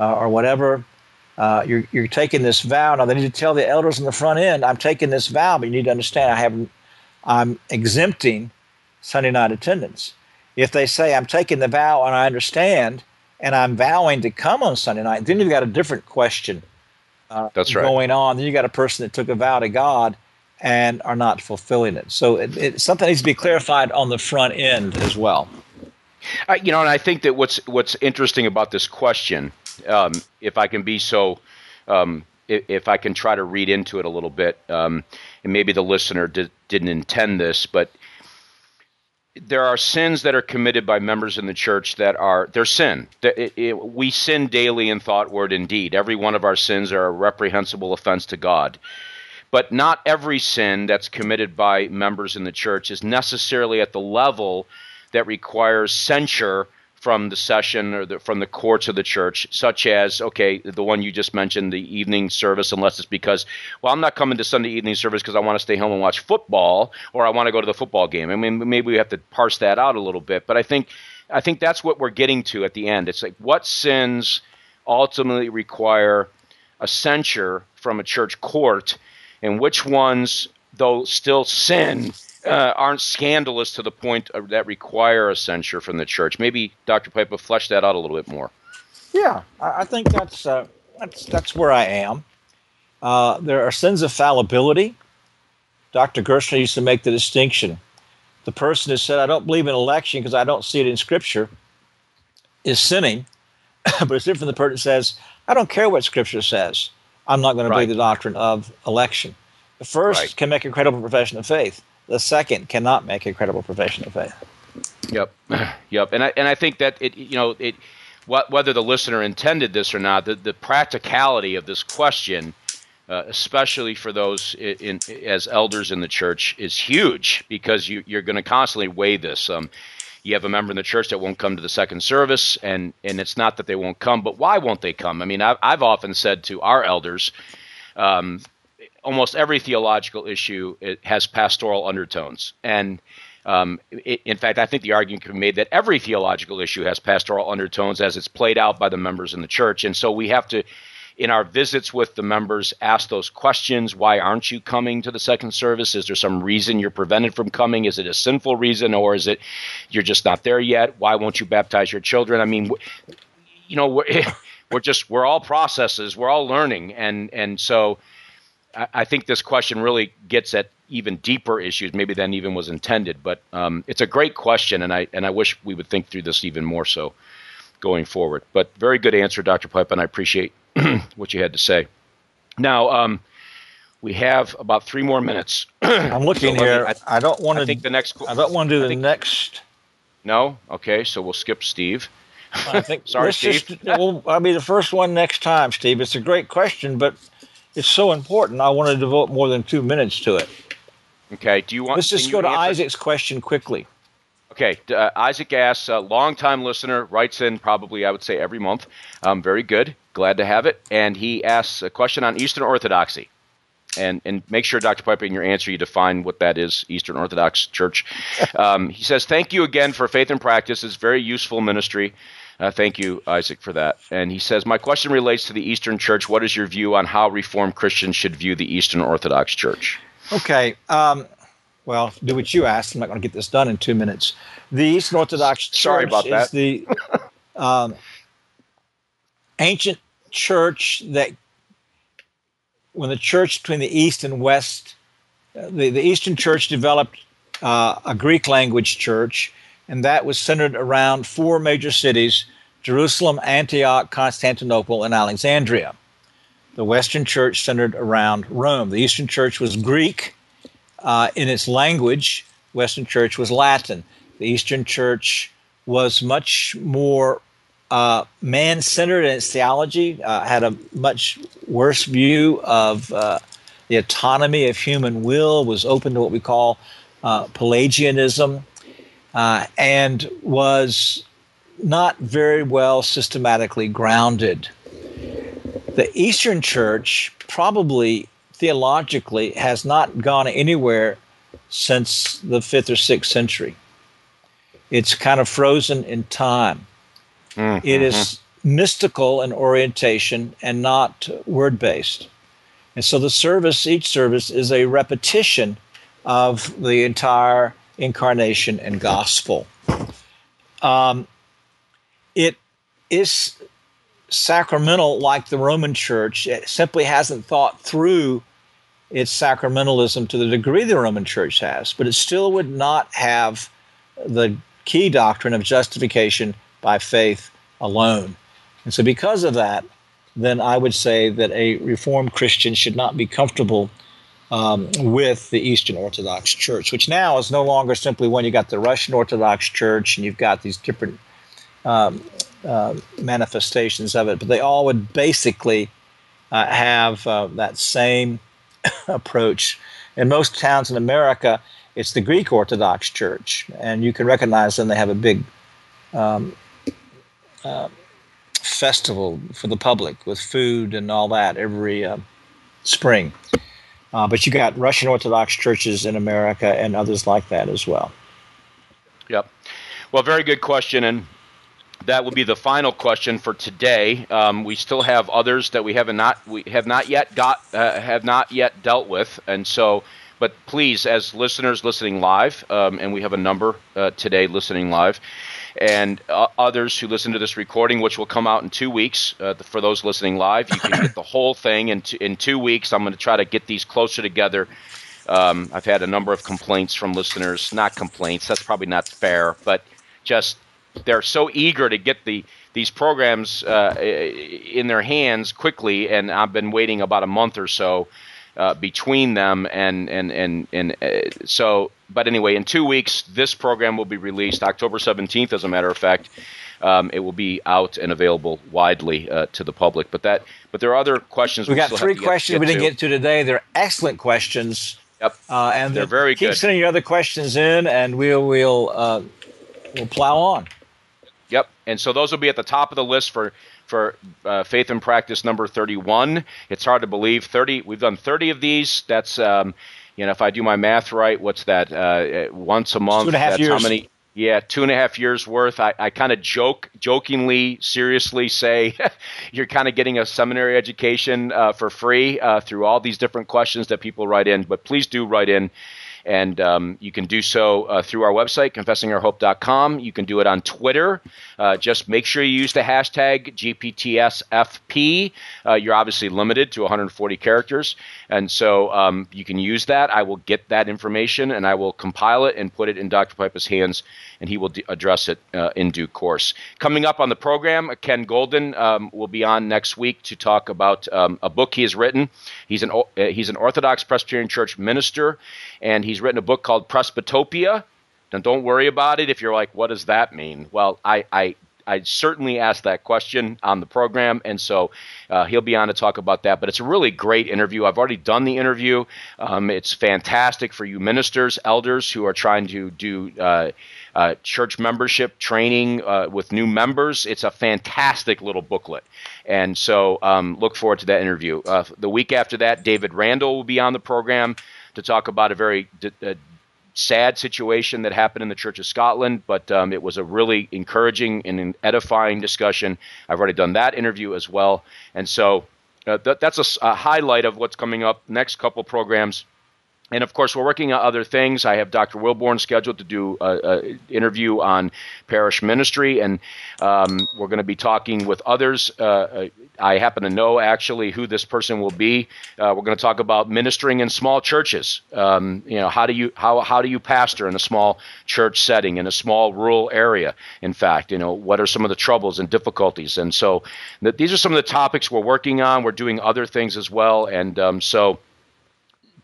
uh, or whatever, uh, you're, you're taking this vow. Now, they need to tell the elders in the front end, I'm taking this vow, but you need to understand I have, I'm exempting Sunday night attendance. If they say, I'm taking the vow and I understand, and I'm vowing to come on Sunday night, then you've got a different question uh, That's right. going on. Then you got a person that took a vow to God and are not fulfilling it. So it, it, something needs to be clarified on the front end as well. Uh, you know, and I think that what's what's interesting about this question, um, if I can be so, um, if, if, I can try to read into it a little bit, um, and maybe the listener did, didn't intend this, but there are sins that are committed by members in the church that are they're sin. It, it, we sin daily in thought, word, and deed. Every one of our sins are a reprehensible offense to God. But not every sin that's committed by members in the church is necessarily at the level that requires censure from the session or the, from the courts of the church, such as okay, the one you just mentioned, the evening service, unless it's because well, I'm not coming to Sunday evening service because I want to stay home and watch football, or I want to go to the football game. I mean, maybe we have to parse that out a little bit, but I think I think that's what we're getting to at the end. It's like what sins ultimately require a censure from a church court, and which ones, though still sin, uh, aren't scandalous to the point that require a censure from the church. Maybe Dr. Pipa flesh that out a little bit more. Yeah, I think that's uh, that's that's where I am. Uh, there are sins of fallibility. Dr. Gerstner used to make the distinction. The person who said, "I don't believe in election because I don't see it in Scripture," is sinning. but it's different from the person who says, "I don't care what Scripture says. I'm not going to believe the doctrine of election." The first right. can make a credible profession of faith the second cannot make a credible profession of faith. Yep, yep, and I and I think that it you know it whether the listener intended this or not, the, the practicality of this question, uh, especially for those in, in, as elders in the church, is huge because you, you're going to constantly weigh this. Um, you have a member in the church that won't come to the second service, and and it's not that they won't come, but why won't they come? I mean, I've, I've often said to our elders, um, almost every theological issue has pastoral undertones. And um, it, in fact, I think the argument can be made that every theological issue has pastoral undertones as it's played out by the members in the church. And so we have to, in our visits with the members, ask those questions. Why aren't you coming to the second service? Is there some reason you're prevented from coming? Is it a sinful reason or is it you're just not there yet? Why won't you baptize your children? I mean, you know, we're, we're just, we're all processes, we're all learning. And, and so, I think this question really gets at even deeper issues, maybe than even was intended. But um, it's a great question, and I and I wish we would think through this even more so going forward. But very good answer, Dr. Pipa, and I appreciate what you had to say. Now, um, we have about three more minutes. I'm looking so here. Me, I, I, don't want to. I think the next. I don't want to do the think, next. No. Okay. So we'll skip Steve. I think. Sorry, Steve. Just, well, I'll be the first one next time, Steve. It's a great question, but it's so important. I want to devote more than two minutes to it. Okay. Do you want? Let's just go to answer? Isaac's question quickly. Okay. Uh, Isaac asks, a longtime listener, writes in probably I would say every month. Um, very good. Glad to have it. And he asks a question on Eastern Orthodoxy. And, and make sure, Dr. Pipa, in your answer, you define what that is, Eastern Orthodox Church. Um, he says, Thank you again for Faith and Practice. It's very useful ministry. Uh, thank you, Isaac, for that. And he says, My question relates to the Eastern Church. What is your view on how Reformed Christians should view the Eastern Orthodox Church? Okay. Um, well, do what you asked. I'm not going to get this done in two minutes. The Eastern Orthodox Sorry Church about that. is the um, ancient church that, when the church between the East and West, the, the Eastern Church developed uh, a Greek language church and that was centered around four major cities Jerusalem, Antioch, Constantinople, and Alexandria. The Western Church centered around Rome. The Eastern Church was Greek uh, in its language, Western Church was Latin. The Eastern Church was much more uh, man centered in its theology, uh, had a much worse view of uh, the autonomy of human will, was open to what we call uh, Pelagianism uh, and was not very well systematically grounded. The Eastern Church probably theologically has not gone anywhere since the fifth or sixth century. It's kind of frozen in time. Mm-hmm. It is mystical in orientation and not word based. And so the service, each service, is a repetition of the entire incarnation, and gospel. Um, it is sacramental like the Roman Church. It simply hasn't thought through its sacramentalism to the degree the Roman Church has, but it still would not have the key doctrine of justification by faith alone. And so, because of that, then I would say that a Reformed Christian should not be comfortable um, with the Eastern Orthodox Church, which now is no longer simply one. You got the Russian Orthodox Church, and you've got these different um, uh, manifestations of it, but they all would basically uh, have uh, that same approach. In most towns in America, it's the Greek Orthodox Church, and you can recognize them. They have a big um, uh, festival for the public with food and all that every spring. Uh, but you got Russian Orthodox churches in America and others like that as well. Yep. Well, very good question, and that will be the final question for today. Um, we still have others that we have not we have not yet got uh, have not yet dealt with, and so. But please, as listeners listening live, um, and we have a number uh, today listening live, and uh, others who listen to this recording, which will come out in two weeks. Uh, for those listening live, you can get the whole thing in, t- in two weeks. I'm going to try to get these closer together. Um, I've had a number of complaints from listeners, not complaints, that's probably not fair, but just they're so eager to get the these programs uh, in their hands quickly, and I've been waiting about a month or so uh, between them, and and and and uh, so. But anyway, in two weeks, this program will be released, October seventeenth, as a matter of fact. Um, it will be out and available widely uh, to the public. But that, but there are other questions. We, we got three questions get we didn't to. get to today. They're excellent questions. Yep, uh, and they're very keep good. Keep sending your other questions in, and we'll we'll uh, we'll plow on. And so those will be at the top of the list for for uh, faith and practice number 31. It's hard to believe 30. We've done 30 of these. That's um, you know if I do my math right, what's that? Uh, once a month. Two and a half years. How many? Yeah, two and a half years worth. I, I kind of joke, jokingly, seriously say you're kind of getting a seminary education uh, for free uh, through all these different questions that people write in. But please do write in and um, you can do so uh, through our website, confessingourhope.com. You can do it on Twitter. Uh, just make sure you use the hashtag GPTSFP. Uh, you're obviously limited to 140 characters. And so um, you can use that. I will get that information and I will compile it and put it in Dr. Pipa's hands, and he will d- address it uh, in due course. Coming up on the program, Ken Golden um, will be on next week to talk about um, a book he has written. He's an, uh, he's an Orthodox Presbyterian Church minister, and he's written a book called Presbytopia. Now, don't worry about it if you're like, what does that mean? Well, I, I I certainly asked that question on the program, and so uh, he'll be on to talk about that. But it's a really great interview. I've already done the interview. Um, it's fantastic for you ministers, elders who are trying to do uh, uh, church membership training uh, with new members. It's a fantastic little booklet. And so um, look forward to that interview. Uh, the week after that, David Randall will be on the program to talk about a very d- uh, sad situation that happened in the Church of Scotland, but um, it was a really encouraging and edifying discussion. I've already done that interview as well, and so uh, th- that's a, a, highlight of what's coming up next couple programs. And of course, we're working on other things. I have Dr. Willborn scheduled to do an interview on parish ministry, and um, we're going to be talking with others. Uh, I happen to know actually who this person will be. Uh, we're going to talk about ministering in small churches. Um, you know, how do you how how do you pastor in a small church setting in a small rural area? In fact, you know, what are some of the troubles and difficulties? And so, th- these are some of the topics we're working on. We're doing other things as well, and um, so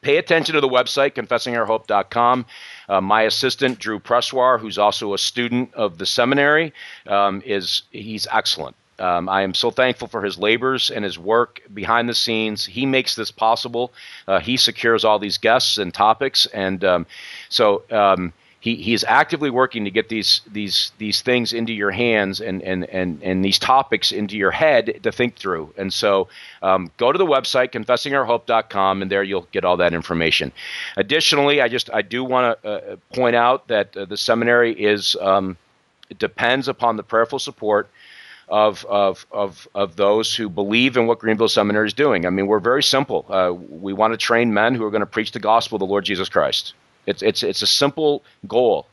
pay attention to the website, confessingourhope.com. Uh, my assistant, Drew Pressoir, who's also a student of the seminary, um, is he's excellent. Um, I am so thankful for his labors and his work behind the scenes. He makes this possible. Uh, he secures all these guests and topics, and um, so um, he, he is actively working to get these these these things into your hands and and and and these topics into your head to think through. And so, um, go to the website confessingourhope.com, and there you'll get all that information. Additionally, I just I do want to uh, point out that uh, the seminary is um, depends upon the prayerful support. Of, of, of, of those who believe in what Greenville Seminary is doing. I mean, we're very simple. Uh, we want to train men who are going to preach the gospel of the Lord Jesus Christ. It's it's it's a simple goal,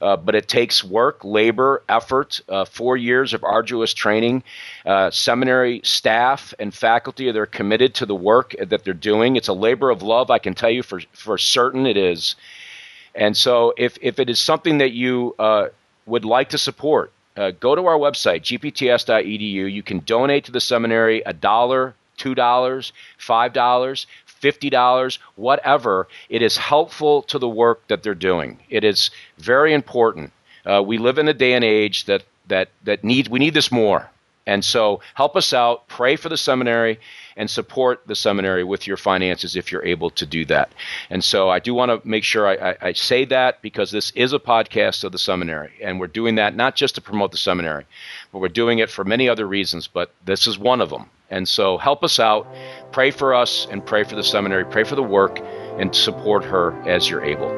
uh, but it takes work, labor, effort, uh, four years of arduous training. Uh, seminary staff and faculty they're committed to the work that they're doing. It's a labor of love. I can tell you for for certain it is. And so, if if it is something that you uh, would like to support, uh, go to our website gpts.edu. You can donate to the seminary a dollar, two dollars, five dollars, $50, whatever, it is helpful to the work that they're doing. It is very important. Uh, we live in a day and age that, that, that needs, we need this more. And so help us out, pray for the seminary, and support the seminary with your finances if you're able to do that. And so I do want to make sure I, I, I, say that because this is a podcast of the seminary, and we're doing that not just to promote the seminary, but we're doing it for many other reasons, but this is one of them. And so help us out, pray for us, and pray for the seminary, pray for the work, and support her as you're able.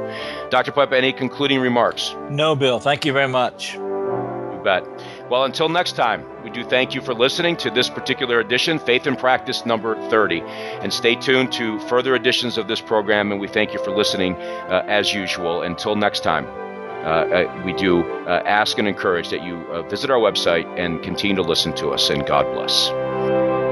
Dr. Pipa, any concluding remarks? No, Bill. Thank you very much. You bet. Well, until next time, we do thank you for listening to this particular edition, Faith and Practice number 30. And stay tuned to further editions of this program, and we thank you for listening uh, as usual. Until next time. Uh, uh, we do uh, ask and encourage that you uh, visit our website and continue to listen to us, and God bless.